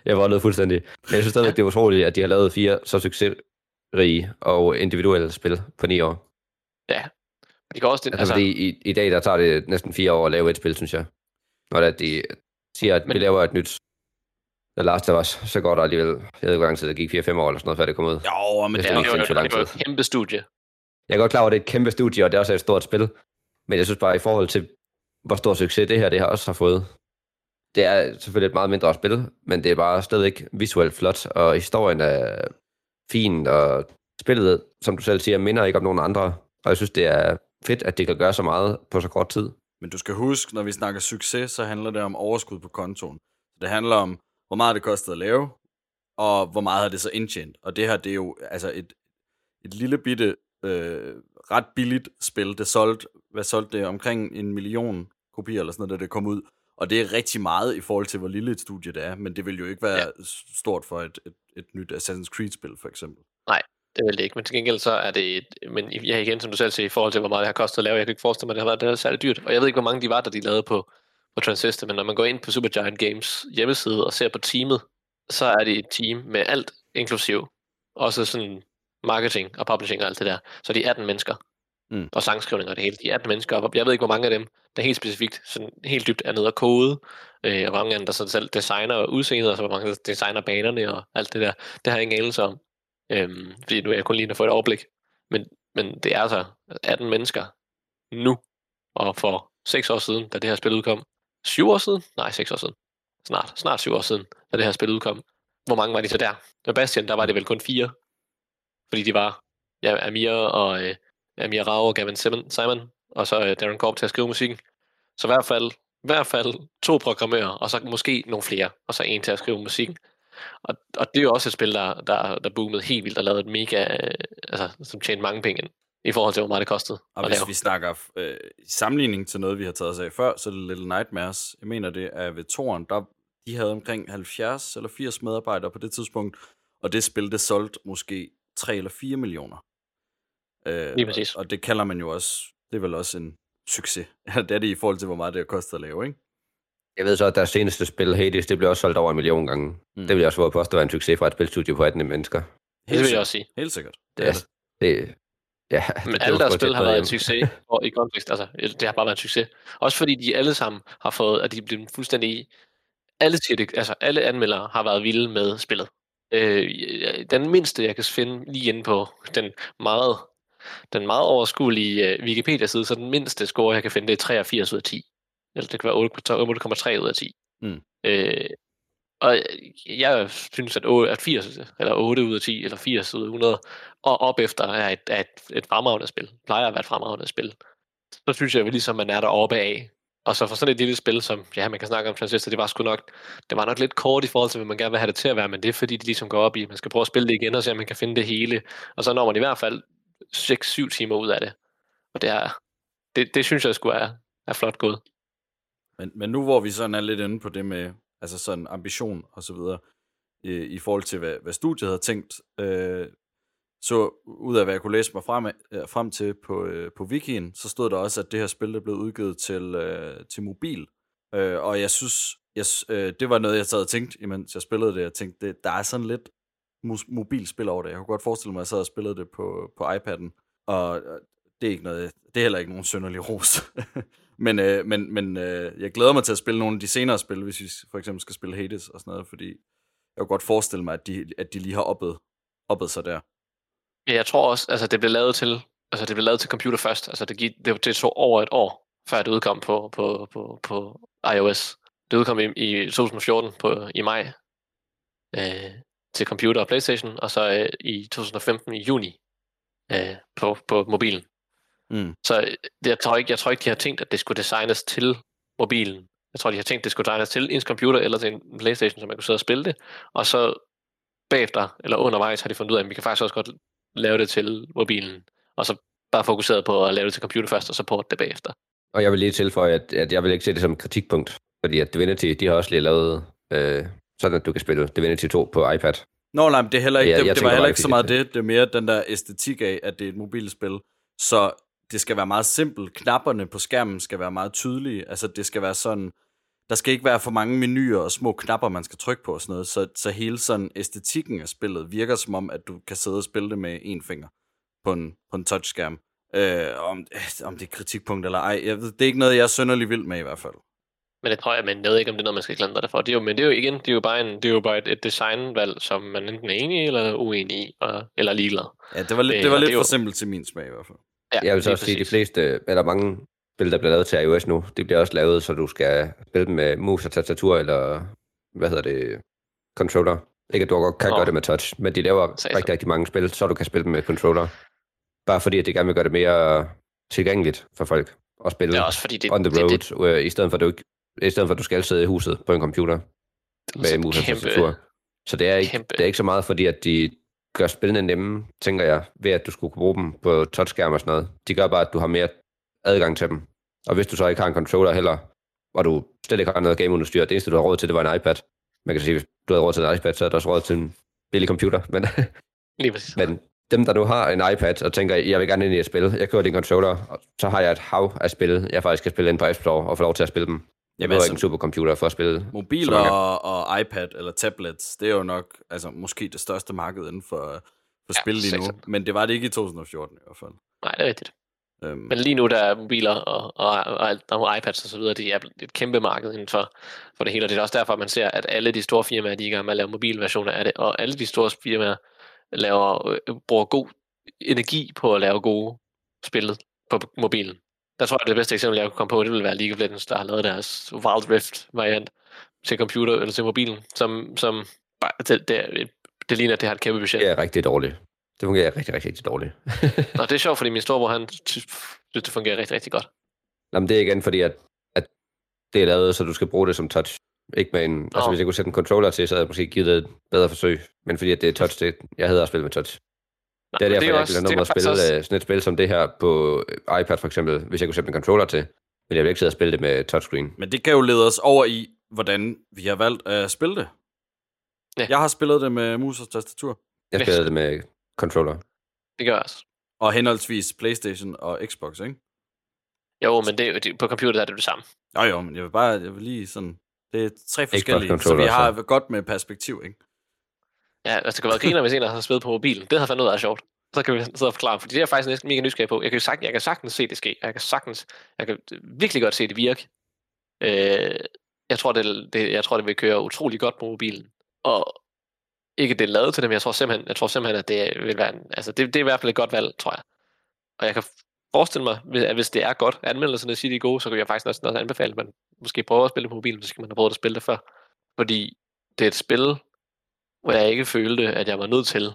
Jeg var noget fuldstændig. Men jeg synes stadigvæk, det er utroligt, at de har lavet fire så succesrige og individuelle spil på ni år. de kan også, det, Altså, altså, fordi i, i dag, der tager det næsten fire år at lave et spil, synes jeg. Når det de, siger, at Men- vi laver et nyt The Last of Us, så går der alligevel, jeg ved ikke, hvor lang tid det gik, 4-5 år eller sådan noget, før det kom ud. Jo, men Det det, er Ja, det jo- det tid. et kæmpe studie. Jeg er godt klar over, at det er et kæmpe studie, og det er også et stort spil. Men jeg synes bare, i forhold til, hvor stor succes det her, det har også har fået. Det er selvfølgelig et meget mindre spil, men det er bare stadigvæk visuelt flot, og historien er fin, og spillet, som du selv siger, minder ikke om nogen andre. Og jeg synes, det er fedt, at det kan gøre så meget på så kort tid. Men du skal huske, når vi snakker succes, så handler det om overskud på kontoen. Det handler om, hvor meget det kostede at lave, og hvor meget har det så indtjent. Og det her, det er jo altså et, et lille bitte, øh, ret billigt spil. Det solgte, hvad solgte det? Omkring en million kopier eller sådan noget, da det kom ud. Og det er rigtig meget i forhold til, hvor lille et studie det er, men det vil jo ikke være ja. stort for et, et, et nyt Assassin's Creed-spil, for eksempel. Det vil det ikke, men til gengæld så er det et, men ja, igen, som du selv siger, i forhold til, hvor meget det har kostet at lave, jeg kan ikke forestille mig, at det har været det er særligt dyrt. Og jeg ved ikke, hvor mange de var, der de lavede på, på Transistor, men når man går ind på Supergiant Games hjemmeside og ser på teamet, så er det et team med alt inklusiv. Også sådan marketing og publishing og alt det der. Så de er 18 mennesker. Mm. Og sangskrivning og det hele. De er 18 mennesker, og jeg ved ikke, hvor mange af dem, der helt specifikt sådan helt dybt er nede og kode, øh, og hvor mange af dem, der så selv designer udseendet, og så altså hvor mange der designer banerne og alt det der. Det har jeg ingen anelse om. Øhm, fordi nu er jeg kun lige at få et overblik. Men, men det er altså 18 mennesker nu, og for 6 år siden, da det her spil udkom. 7 år siden? Nej, 6 år siden. Snart, snart 7 år siden, da det her spil udkom. Hvor mange var de så der? Med Bastian, der var det vel kun fire. Fordi de var ja, Amir og øh, Amir Rao og Gavin Simon, og så øh, Darren Korb til at skrive musikken. Så i hvert fald, i hvert fald to programmører, og så måske nogle flere, og så en til at skrive musikken. Og, og det er jo også et spil, der, der, der boomede helt vildt og lavede et mega, øh, altså, som tjente mange penge ind, i forhold til, hvor meget det kostede Og hvis lave. vi snakker øh, i sammenligning til noget, vi har taget os af før, så er det Little Nightmares. Jeg mener, det er ved Toren, der de havde omkring 70 eller 80 medarbejdere på det tidspunkt, og det spil, det solgte måske 3 eller 4 millioner. Øh, Lige præcis. Og, og det kalder man jo også, det er vel også en succes. [LAUGHS] Ja, det er det i forhold til, hvor meget det har kostet at lave, ikke? Jeg ved så, at deres seneste spil, Hades, det blev også solgt over en million gange. Mm. Det vil jeg også våge påstå var en succes fra et spilstudie på 18 mennesker. Det vil jeg sikkert. også sige. Helt sikkert. Det Ja, er det. Det, ja, Men det alle deres spil har på været en succes og i kontekst. Altså, det har bare været en succes. Også fordi de alle sammen har fået, at de er blevet fuldstændig... Alle, siger det, altså, alle anmeldere har været vilde med spillet. Øh, den mindste, jeg kan finde lige inde på den meget, den meget overskuelige uh, Wikipedia-side, så den mindste score, jeg kan finde, det er 83 ud af 10. Eller det kan være 8,3 ud af 10. Mm. Øh, og jeg synes, at 8, at 80, eller 8 ud af 10, eller 80 ud af 100, og op efter er et, er et, et fremragende spil. Plejer at være et fremragende spil. Så synes jeg, at ligesom man er deroppe af. Og så for sådan et lille spil, som ja, man kan snakke om Transistor, det var sgu nok, det var nok lidt kort i forhold til, hvad man gerne vil have det til at være, men det er fordi, de ligesom går op i, at man skal prøve at spille det igen, og se, om man kan finde det hele. Og så når man i hvert fald 6-7 timer ud af det. Og det er, det, det synes jeg skulle er, er flot gået. Men, men nu hvor vi sådan er lidt inde på det med altså sådan ambition og så videre, i, i forhold til hvad, hvad studiet havde tænkt, øh, så ud af hvad jeg kunne læse mig frem, øh, frem til på, øh, på wikien, så stod der også, at det her spil er blevet udgivet til, øh, til mobil. Øh, og jeg synes, jeg, øh, det var noget, jeg sad og tænkte, imens jeg spillede det. Jeg tænkte, det, der er sådan lidt mobilspil over det. Jeg kunne godt forestille mig, at jeg sad og spillede det på, på iPad'en. Og det er ikke noget, det er heller ikke nogen synderlig ros. [LAUGHS] men øh, men, men øh, jeg glæder mig til at spille nogle af de senere spil, hvis vi for eksempel skal spille Hades og sådan noget, fordi jeg kunne godt forestille mig, at de, at de lige har oppet, oppet sig der. Ja, jeg tror også, altså det blev lavet til, altså det blev lavet til computer først. Altså det, gik, det, det tog over et år, før det udkom på, på, på, på iOS. Det udkom i, i 2014 på, i maj øh, til computer og Playstation, og så øh, i 2015 i juni øh, på, på mobilen. Mm. Så øh, det, jeg, tror ikke, jeg tror ikke, de har tænkt, at det skulle designes til mobilen. Jeg tror, de har tænkt, at det skulle designes til en computer eller til en Playstation, så man kunne sidde og spille det. Og så bagefter, eller undervejs, har de fundet ud af, at vi kan faktisk også godt lave det til mobilen. Og så bare fokuseret på at lave det til computer først, og så porte det bagefter. Og jeg vil lige tilføje, at, at jeg vil ikke se det som et kritikpunkt, fordi at Divinity, de har også lige lavet, øh, sådan at du kan spille Divinity 2 på iPad. Nå, nej, men det, er heller ikke, Jeg- det, jeg det var heller ikke så meget det- det. Er mere den der æstetik af, at det er et mobilspil. Så det skal være meget simpelt. Knapperne på skærmen skal være meget tydelige. Altså, det skal være sådan... Der skal ikke være for mange menuer og små knapper, man skal trykke på og sådan noget. Så, så hele sådan æstetikken af spillet virker som om, at du kan sidde og spille det med én finger på en, på en touchskærm. Øh, om, øh, om det er kritikpunkt eller ej, jeg ved, det er ikke noget, jeg er sønderlig vild med i hvert fald. Men det tror jeg, men jeg ved ikke, om det er noget, man skal klandre det for. Det er jo, men det er jo igen, det er jo bare, en, det er jo bare et, et designvalg, som man enten er enig i, eller uenig i, og, eller ligeglad. Ja, det var lidt, Øh, det var og lidt det for jo- simpelt til min smag i hvert fald. Ja, Jeg vil så også sige, at de fleste, eller mange spil, der bliver lavet til iOS nu, det bliver også lavet, så du skal spille dem med mus og tastatur, eller hvad hedder det, controller. Ikke at du godt kan Nå. gøre det med touch, men de laver Satan. rigtig, rigtig mange spil, så du kan spille dem med controller. Bare fordi, at de gerne vil gøre det mere tilgængeligt for folk at spille Det er også fordi, det, on the det, road, det, det, det, i, stedet for, at du, ikke- i stedet for, at du skal sidde i huset på en computer med mus og tastatur. Så det er, ikke, kæmpe- det er ikke så meget fordi, at de gør spillene nemme, tænker jeg, ved at du skulle kunne bruge dem på touchskærm og sådan noget. De gør bare, at du har mere adgang til dem. Og hvis du så ikke har en controller heller, og du slet ikke har noget gameudstyr, det eneste, du har råd til, det var en iPad. Man kan sige, hvis du havde råd til en iPad, så er der også råd til en billig computer. Men, [LAUGHS] lige præcis. men dem, der nu har en iPad og tænker, jeg vil gerne ind i et spil, jeg kører din controller, og så har jeg et hav af spil, jeg faktisk kan spille ind på App Store og få lov til at spille dem. Jeg behøver altså- ikke en supercomputer for at spille. Mobiler og, iPad eller tablets, det er jo nok altså, måske det største marked inden for, for Ja, spil lige nu. Men det var det ikke i 2014 i hvert fald. Nej, det er rigtigt. Øhm, Men lige nu der er mobiler og, og, og, og iPads og så videre, det er et kæmpe marked inden for, for det hele. Og det er også derfor, man ser, at alle de store firmaer, de er i gang med at lave mobilversioner af det, og alle de store firmaer laver, øh, bruger god energi på at lave gode spil på mobilen. Der tror jeg, det bedste eksempel, jeg kunne komme på, det vil være League of Legends, der har lavet deres Wild Rift variant til computer eller til mobilen, som, som det, det, et- det ligner, at det har et kæmpe budget. Det er rigtig dårligt. Det fungerer rigtig, rigtig, rigtig dårligt. [LAUGHS] Og det er sjovt, fordi min storebror, han synes, det fungerer rigtig, rigtig godt. Nå, men det er igen fordi, at, at det er lavet, så du skal bruge det som touch. Ikke med en, altså Nå. hvis jeg kunne sætte en controller til, så havde jeg måske givet det et bedre forsøg. Men fordi at det er touch, det, jeg hedder at spille med touch. Nej, Det er derfor, jo jeg også- ikke vil det nå er at spille også- også... sådan et spil som det her på øh, iPad for eksempel, hvis jeg kunne sætte en controller til. Men jeg vil ikke sidde og spille det med touchscreen. Men det kan jo lede os over i, hvordan vi har valgt at spille det. Ja. Jeg har spillet det med mus og tastatur. Jeg Ja. spillede det med controller. Det gør jeg også. Og henholdsvis Playstation og Xbox, ikke? Jo, men det, er jo- det, på computer er det det samme. Jo jo, men jeg vil bare, jeg vil lige sådan, det er tre forskellige, så controller, vi har så. godt med perspektiv, ikke? Ja, altså det kan være griner, hvis en har spillet på mobilen. Det har fandme været sjovt. Så kan vi sidde og forklare, for det er jeg faktisk næsten mega nysgerrig på. Jeg kan, sagtens, sagt, jeg kan sagtens se det ske. Jeg kan sagtens, jeg kan virkelig godt se det virke. Øh, jeg, tror, det, det, jeg tror, det vil køre utrolig godt på mobilen. Og ikke det er lavet til dem, jeg tror simpelthen, jeg tror simpelthen at det vil være en, altså det, det er i hvert fald et godt valg, tror jeg. Og jeg kan forestille mig, at hvis det er godt, anmeldelserne siger, de er gode, så kan jeg faktisk næsten også anbefale, at man måske prøver at spille det på mobilen, så skal man have prøvet at spille det før. Fordi det er et spil, hvor jeg ikke følte, at jeg var nødt til.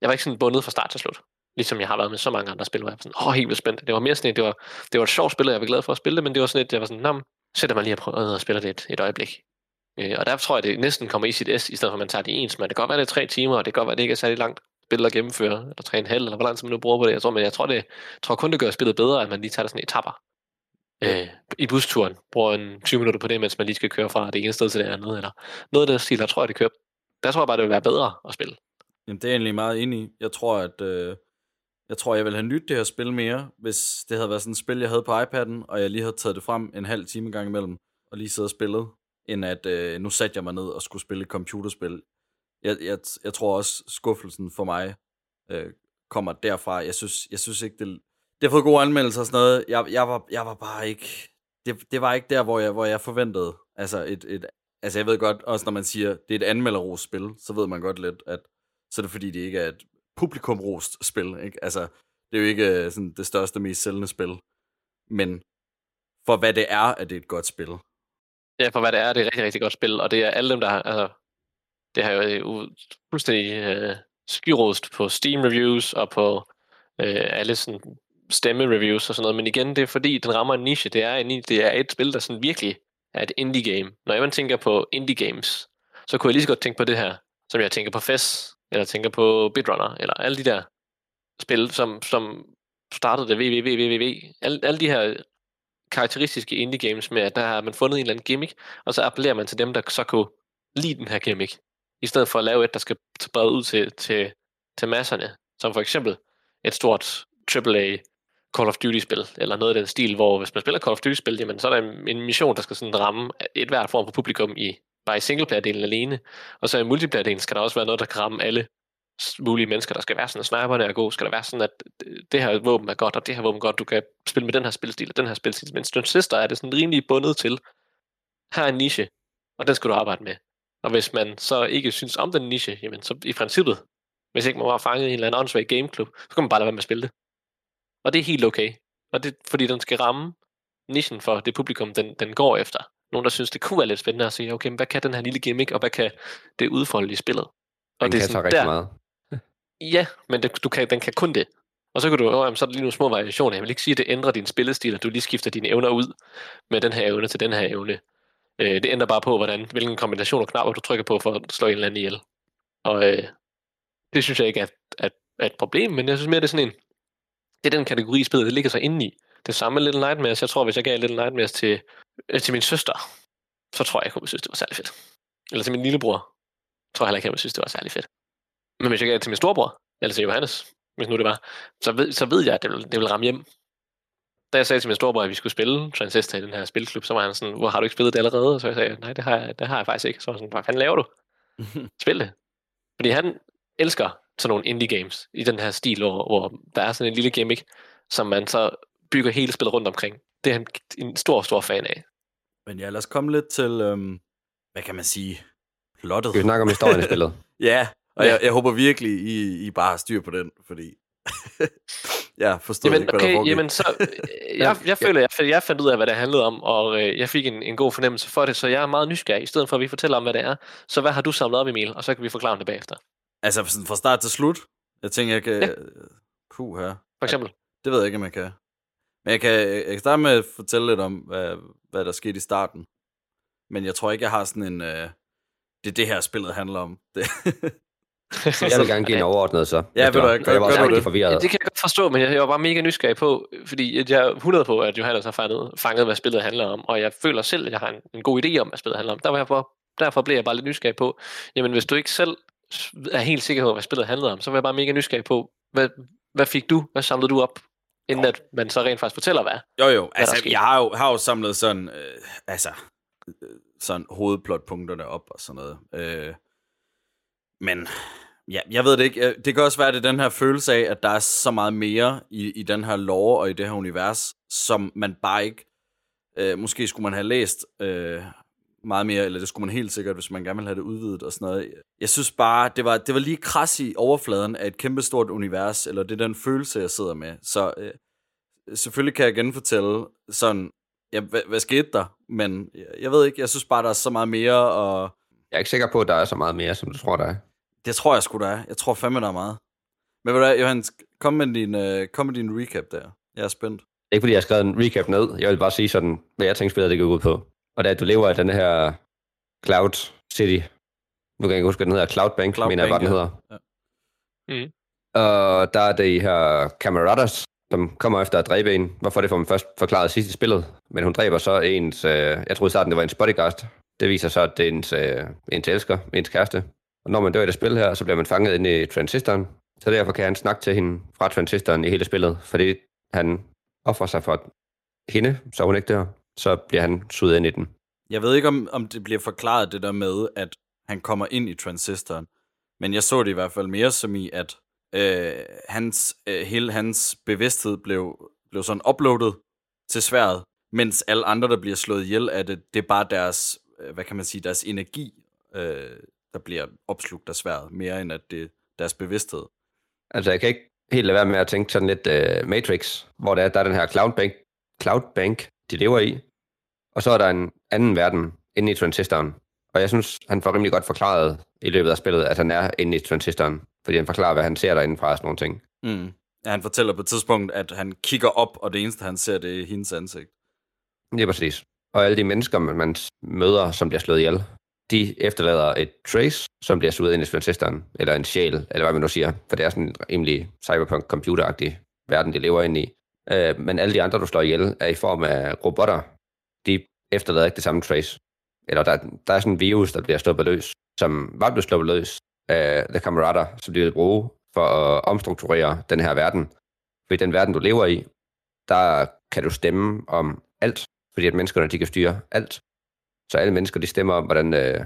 Jeg var ikke sådan bundet fra start til slut. Ligesom jeg har været med så mange andre spil, hvor jeg var sådan, åh, helt vildt spændt. Det var mere sådan et, det var, det var et sjovt spil, og jeg var glad for at spille det, men det var sådan et, jeg var sådan, nå, sætter mig lige og prøver at spille det et, et øjeblik. Øh, og der tror jeg, det næsten kommer i sit S, i stedet for at man tager det ens. Men det kan godt være, det er tre timer, og det kan godt være, det ikke er særlig langt spil at gennemføre, eller tre en halv, eller hvor lang tid man nu bruger på det. Jeg tror, men jeg tror, det, jeg tror kun, det gør spillet bedre, at man lige tager det sådan i etapper. Øh, I busturen bruger en 20 minutter på det, mens man lige skal køre fra det ene sted til det andet, eller noget af det stil, der tror jeg, det kører. Der tror jeg bare, det vil være bedre at spille. Jamen, det er jeg egentlig meget enig i. Jeg tror, at øh, jeg tror, jeg ville have nydt det her spil mere, hvis det havde været sådan et spil, jeg havde på iPad'en, og jeg lige havde taget det frem en halv time gang imellem, og lige siddet og spillet, end at øh, nu satte jeg mig ned og skulle spille et computerspil. Jeg, jeg, jeg tror også, skuffelsen for mig øh, kommer derfra. Jeg synes, jeg synes ikke, det, det har fået gode anmeldelser og sådan noget. Jeg, jeg, var, jeg var bare ikke... Det, det var ikke der, hvor jeg, hvor jeg forventede. Altså, et, et, altså, jeg ved godt, også når man siger, det er et anmelderros spil, så ved man godt lidt, at så er det fordi, det ikke er et publikumrost spil. Ikke? Altså, det er jo ikke øh, sådan, det største, mest sælgende spil. Men for hvad det er, at det er et godt spil. Ja, for hvad det er, det er et rigtig, rigtig godt spil, og det er alle dem, der har, altså, det har jo øh, fuldstændig øh, skyrost på Steam reviews og på øh, alle sådan stemme-reviews og sådan noget, men igen, det er fordi, den rammer en niche, det er, en, det er et spil, der sådan virkelig er et indie-game. Når jeg tænker på indie-games, så kunne jeg lige så godt tænke på det her, som jeg tænker på FES, eller tænker på Bitrunner, eller alle de der spil, som, som startede det www. Alle, alle de her karakteristiske indie games med, at der har man fundet en eller anden gimmick, og så appellerer man til dem, der så kunne lide den her gimmick, i stedet for at lave et, der skal brede ud til, til, til masserne, som for eksempel et stort AAA Call of Duty-spil, eller noget af den stil, hvor hvis man spiller Call of Duty-spil, jamen, så er der en, en mission, der skal sådan ramme et hvert form for publikum i bare i singleplayer-delen alene, og så i multiplayer-delen skal der også være noget, der kan ramme alle mulige mennesker. Der skal være sådan, at sniperne er gode, skal der være sådan, at det her våben er godt, og det her våben er godt, du kan spille med den her spilstil og den her spilstil. Men Stone Sister er det sådan rimelig bundet til, her er en niche, og den skal du arbejde med. Og hvis man så ikke synes om den niche, jamen så i princippet, hvis ikke man var fanget i en eller anden åndssvag gameklub, så kan man bare lade være med at spille det. Og det er helt okay. Og det fordi den skal ramme nichen for det publikum, den, den går efter. Nogen, der synes, det kunne være lidt spændende at se, okay, men hvad kan den her lille gimmick, og hvad kan det udfolde i spillet? Og Den kan så rigtig meget. [LAUGHS] Ja, men det, du kan, den kan kun det. Og så kan du, oh, jamen, så er der lige nogle små variationer. Jeg vil ikke sige, at det ændrer din spillestil, at du lige skifter dine evner ud med den her evne til den her evne. Øh, det ændrer bare på, hvordan, hvilken kombination af knapper du trykker på for at slå en eller anden ihjel. Og øh, det synes jeg ikke er, er, er et problem, men jeg synes mere, det er sådan en, det er den kategori, spillet det ligger sig inde i. Det samme med Little Nightmares. Jeg tror, hvis jeg gav Little Nightmares til, øh, til min søster, så tror jeg ikke, hun synes, det var særlig fedt. Eller til min lillebror, tror jeg heller ikke, ville synes, det var særlig fedt. Men hvis jeg gav det til min storebror, eller til Johannes, hvis nu det var, så ved, så ved jeg, at det vil, det vil ramme hjem. Da jeg sagde til min storebror, at vi skulle spille Transistor i den her spilklub, så var han sådan, hvor har du ikke spillet det allerede? Og så jeg sagde, nej, det har jeg, det har jeg faktisk ikke. Så var han sådan, hvad fanden laver du? [LAUGHS] Spil det. Fordi han elsker sådan nogle indie games i den her stil, hvor, hvor der er sådan en lille gimmick, som man så bygger hele spillet rundt omkring. Det er han en stor, stor fan af. Men ja, lad os komme lidt til, øhm, hvad kan man sige, plottet. Vi snakke om historien i [LAUGHS] spillet? Ja, og Ja. jeg, jeg håber virkelig, I, I bare har styr på den, fordi [LAUGHS] jeg forstod Jamen, ikke, hvad der okay, foregik. jamen så, [LAUGHS] øh, jeg, jeg føler, jeg, jeg fandt ud af, hvad det handlede om, og øh, jeg fik en, en god fornemmelse for det, så jeg er meget nysgerrig, i stedet for at vi fortæller om, hvad det er. Så hvad har du samlet op, Emil? Og så kan vi forklare om det bagefter. Altså sådan fra start til slut. Jeg tænker, jeg kan... Ja. Ja. Puh, her. For eksempel. Det ved jeg ikke, om jeg kan. Men jeg kan, jeg kan starte med at fortælle lidt om, hvad, hvad der skete i starten. Men jeg tror ikke, jeg har sådan en... Øh, det er det her, spillet handler om. Det. [LAUGHS] Jeg vil gerne give en overordnet så. Ja, ved du var, for jeg var også du rigtig det? forvirret. Det kan jeg godt forstå, men jeg, jeg var bare mega nysgerrig på, fordi jeg er 100 på, at Johannes har fanget, fanget, hvad spillet handler om, og jeg føler selv, at jeg har en, en god idé om, hvad spillet handler om. Derfor, derfor blev jeg bare lidt nysgerrig på, jamen hvis du ikke selv er helt sikker på, hvad spillet handler om, så var jeg bare mega nysgerrig på, hvad, hvad fik du, hvad samlede du op, inden at man så rent faktisk fortæller, hvad? Jo, jo. der Altså, jeg har jo, har jo samlet sådan, øh, altså, øh, sådan hovedplotpunkterne op og sådan noget. Øh, men, ja, jeg ved det ikke. Øh, Det kan også være, at det er den her følelse af, at der er så meget mere i, i den her lore og i det her univers, som man bare ikke, øh, måske skulle man have læst øh, meget mere, eller det skulle man helt sikkert, hvis man gerne vil have det udvidet og sådan noget. Jeg synes bare, det var, det var lige kras i overfladen af et kæmpestort univers, eller det er den følelse, jeg sidder med. Så øh, selvfølgelig kan jeg genfortælle sådan, ja, hvad, hvad skete der? Men jeg, jeg ved ikke, jeg synes bare, der er så meget mere, og Jeg er ikke sikker på, at der er så meget mere, som du tror, der er. det tror jeg sgu, der er. Jeg tror fandme, der er meget. Men ved du hvad, Johan, kom med din, øh, kom med din recap der. Jeg er spændt. Ikke fordi jeg har skrevet en recap ned. Jeg vil bare sige sådan, hvad jeg tænker spillet, det går ud på. Og at du lever af den her Cloud City. Nu kan jeg ikke huske, hvad den hedder. Cloud Bank, Cloud mener jeg bare, Bank, den hedder. Ja. Mhm. Og der er det i her Camaradas, som kommer efter at dræbe en. Hvorfor det får man først forklaret sidst i spillet. Men hun dræber så ens, øh, jeg troede i starten, det var ens bodyguard. Det viser så, at det er ens, øh, ens elsker, ens kæreste. Og når man dør i det spil her, så bliver man fanget inde i transistoren. Så derfor kan han snakke til hende fra transistoren i hele spillet, fordi han offrer sig for hende, så hun ikke dør. Så bliver han suget ind i den. Jeg ved ikke, om, om det bliver forklaret det der med, at han kommer ind i transistoren. Men jeg så det i hvert fald mere som i, at øh, hans, øh, hele hans bevidsthed blev, blev sådan uploadet til sværet, mens alle andre, der bliver slået ihjel af det, det er bare deres, øh, hvad kan man sige, deres energi, øh, der bliver opslugt af sværet, mere end at det er deres bevidsthed. Altså, jeg kan ikke helt lade være med at tænke sådan lidt uh, Matrix, hvor der er, der er den her Cloud Bank, Cloud Bank, de lever i, og så er der en anden verden inde i transistoren. Og jeg synes, han får rimelig godt forklaret i løbet af spillet, at han er inde i transistoren, fordi han forklarer, hvad han ser derinde fra og sådan nogle ting. Mm. Ja, han fortæller på et tidspunkt, at han kigger op, og det eneste, han ser, det er hendes ansigt. Det er præcis. Og alle de mennesker, man møder, som bliver slået ihjel, de efterlader et trace, som bliver suget ind i transistoren, eller en sjæl, eller hvad man nu siger, for det er sådan en rimelig cyberpunk-computeragtig verden, de lever inde i. Øh, men alle de andre, du slår ihjel, er i form af robotter. De efterlader ikke det samme trace. Eller der, der er sådan en virus, der bliver sluppet løs, som var blevet sluppet løs af The Camarada, som de vil bruge for at omstrukturere den her verden. For i den verden, du lever i, der kan du stemme om alt, fordi at menneskerne, de kan styre alt. Så alle mennesker, de stemmer om, hvordan, øh,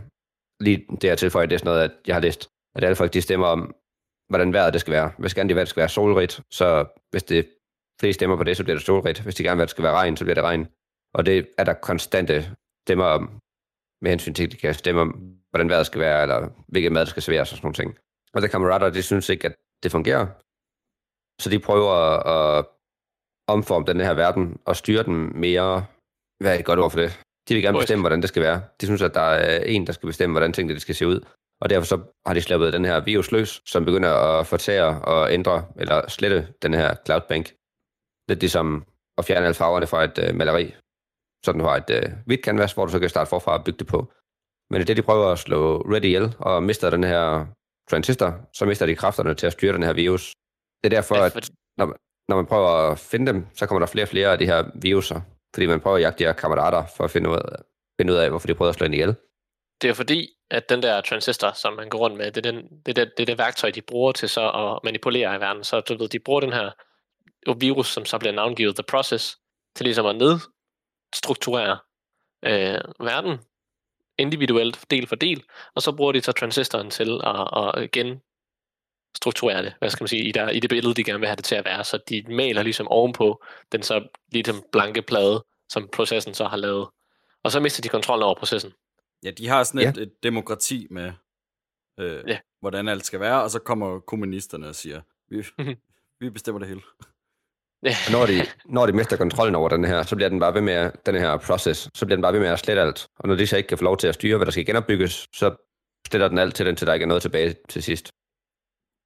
lige det her tilføjer, det er sådan noget, at jeg har læst, at alle folk, de stemmer om, hvordan vejret det skal være. Hvis gerne de vil, at det skal være solrigt, så hvis det flere stemmer på det, så bliver det solrigt. Hvis de gerne vil, at det skal være regn, så bliver det regn. Og det er der konstante stemmer om med hensyn til, at de kan stemme om, hvordan vejret skal være, eller hvilket mad, der skal serveres og sådan nogle ting. Og det kammerater, de synes ikke, at det fungerer. Så de prøver at omforme den her verden og styre den mere, hvad er et godt ord for det? De vil gerne bestemme, hvordan det skal være. De synes, at der er en, der skal bestemme, hvordan tingene det skal se ud. Og derfor så har de slappet den her virus løs, som begynder at fortære og ændre, eller slette den her cloudbank. Lidt ligesom at fjerne alle farverne fra et øh, maleri. Så du har et øh, hvidt canvas, hvor du så kan starte forfra og bygge det på. Men det er det, de prøver at slå Red ihjel, og mister den her transistor, så mister de kræfterne til at styre den her virus. Det er derfor, at når, når man prøver at finde dem, så kommer der flere og flere af de her viruser, fordi man prøver at jagte de her kammerater for at finde ud af, finde ud af hvorfor de prøver at slå en ihjel. Det er fordi, at den der transistor, som man går rundt med, det er, den, det, er det, det, er det værktøj, de bruger til så at manipulere i verden. Så du ved, de bruger den her virus, som så bliver navngivet The Process, til ligesom at nedstrukturere øh, verden individuelt, del for del, og så bruger de så transistoren til at, at igen strukturere det, hvad skal man sige, i, der, i det billede, de gerne vil have det til at være. Så de maler ligesom ovenpå den så ligesom blanke plade, som processen så har lavet. Og så mister de kontrollen over processen. Ja, de har sådan Ja. et, et demokrati med, øh, Ja. hvordan alt skal være, og så kommer kommunisterne og siger, vi, Mhm. vi bestemmer det hele. Og når de, når de mister kontrollen over den her, så bliver den bare ved med, at- den her process, så bliver den bare ved med at slette alt. Og når de så ikke kan få lov til at styre, hvad der skal genopbygges, så sletter den alt til den, til der ikke er noget tilbage til sidst.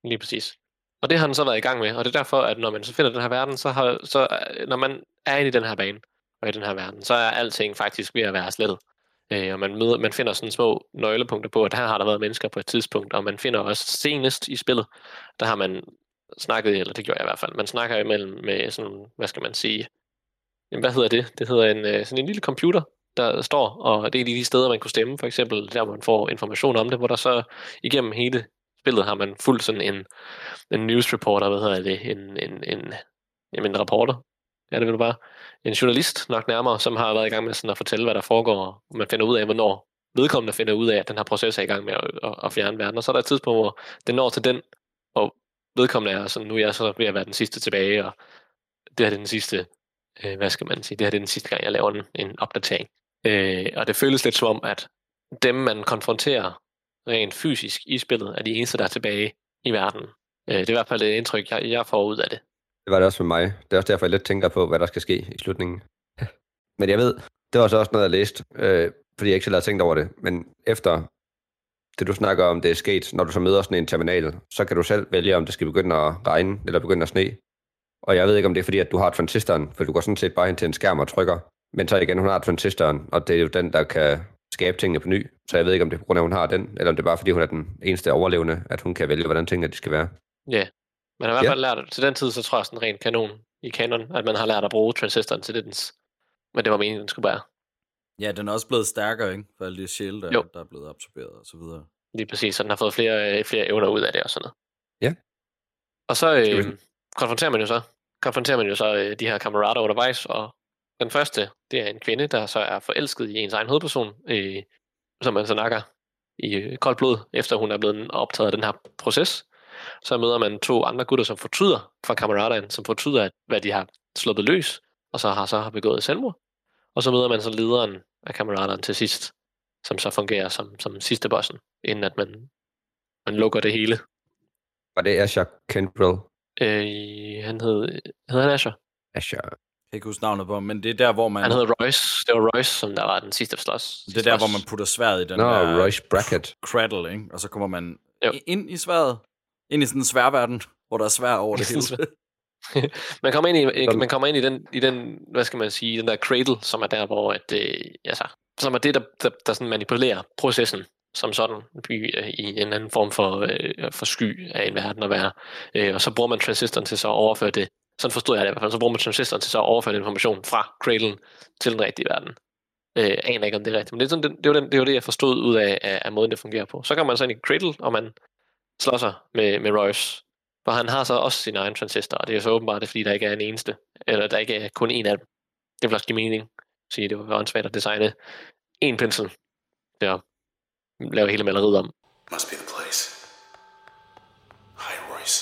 Lige præcis. Og det har den så været i gang med, og det er derfor, at når man så finder den her verden, så, har, så når man er inde i den her bane, og i den her verden, så er alting faktisk ved at være slettet. Øh, og man, møder, man finder sådan små nøglepunkter på, at her har der været mennesker på et tidspunkt, og man finder også senest i spillet, der har man snakkede, eller det gjorde jeg i hvert fald, man snakker imellem med sådan, hvad skal man sige, jamen, hvad hedder det? Det hedder en, øh, sådan en lille computer, der står, og det er de steder, man kunne stemme, for eksempel der, hvor man får information om det, hvor der så igennem hele spillet har man fuldt sådan en, en news reporter, hvad hedder det, en, en, en, jamen en reporter, ja det vil du bare, en journalist nok nærmere, som har været i gang med sådan at fortælle, hvad der foregår, og man finder ud af, hvornår vedkommende finder ud af, at den her proces er i gang med at, at, at fjerne verden, og så er der et tidspunkt, hvor den når til den, og vedkommende er sådan, nu er jeg så ved at være den sidste tilbage, og det her er den sidste, øh, hvad skal man sige, det her er den sidste gang, jeg laver en, en opdatering. Øh, og det føles lidt som om, at dem, man konfronterer rent fysisk i spillet, er de eneste, der er tilbage i verden. Øh, det er i hvert fald et indtryk, jeg, jeg får ud af det. Det var det også med mig. Det er også derfor, jeg lidt tænker på, hvad der skal ske i slutningen. Men jeg ved, det var så også noget, jeg læste, øh, fordi jeg ikke selv havde tænkt over det. Men efter det, du snakker om, det er sket, når du så møder sådan en terminal, så kan du selv vælge, om det skal begynde at regne, eller begynde at sne. Og jeg ved ikke, om det er fordi, at du har transistoren, for du går sådan set bare hen til en skærm og trykker. Men så igen, hun har transistoren, og det er jo den, der kan skabe tingene på ny. Så jeg ved ikke, om det er på grund af, at hun har den, eller om det er bare fordi, hun er den eneste overlevende, at hun kan vælge, hvordan tingene de skal være. Ja. Man har i hvert Ja. fald lært, til den tid, så tror jeg sådan rent kanon i kanon, at man har lært at bruge transistoren til det, dens, hvad det var meningen, den skulle være. Ja, den er også blevet stærkere, ikke? For alle de sjæle, der, Jo. der er blevet absorberet og så videre. Lige præcis, så den har fået flere, øh, flere evner ud af det og sådan noget. Ja. Og så øh, konfronterer man jo så, konfronterer man jo så øh, de her kammerater undervejs, og den første, det er en kvinde, der så er forelsket i ens egen hovedperson, øh, som man så nakker i øh, koldt blod, efter hun er blevet optaget af den her proces. Så møder man to andre gutter, som fortryder fra kammeraterne, som fortryder, at, hvad de har sluppet løs, og så har så har begået selvmord. Og så møder man så lederen af kammeraterne til sidst, som så fungerer som, som sidste bossen, inden at man, man lukker det hele. Og det er Asher Kendrill. Øh, han hed, hed han Asher? Asher. Jeg kan ikke huske navnet på ham, men det er der, hvor man... Han hed Royce. Det var Royce, som der var den sidste slås. det er der, hvor man putter sværet i den Nå, der Royce Brackett. cradle, ikke? Og så kommer man Jo. i- ind i sværet. Ind i sådan en sværverden, hvor der er svær over [LAUGHS] det hele. [LAUGHS] man kommer ind i, man kommer ind i den, i den, hvad skal man sige, den der cradle, som er der, hvor at, øh, altså, som er det, der, der, der sådan manipulerer processen som sådan i, i en anden form for, øh, for sky af en verden at være. Øh, og så bruger man transistoren til så at overføre det, sådan forstod jeg det i hvert fald, så bruger man transistoren til så at overføre den information fra cradlen til den rigtige verden. Øh, aner ikke, om det er rigtigt, men det er, sådan, det, det, var den, det var det, jeg forstod ud af, af, af måden, det fungerer på. Så kommer man så ind i cradle, og man slår sig med, med Royce, for han har så også sin egen transistor, og det er så åbenbart, det er, fordi der ikke er en eneste, eller der ikke er kun en af dem. Det vil også give mening. Sige, det var åndssvagt at designe en pensel at lave hele maleriet om. Must be the place. Hi, Royce.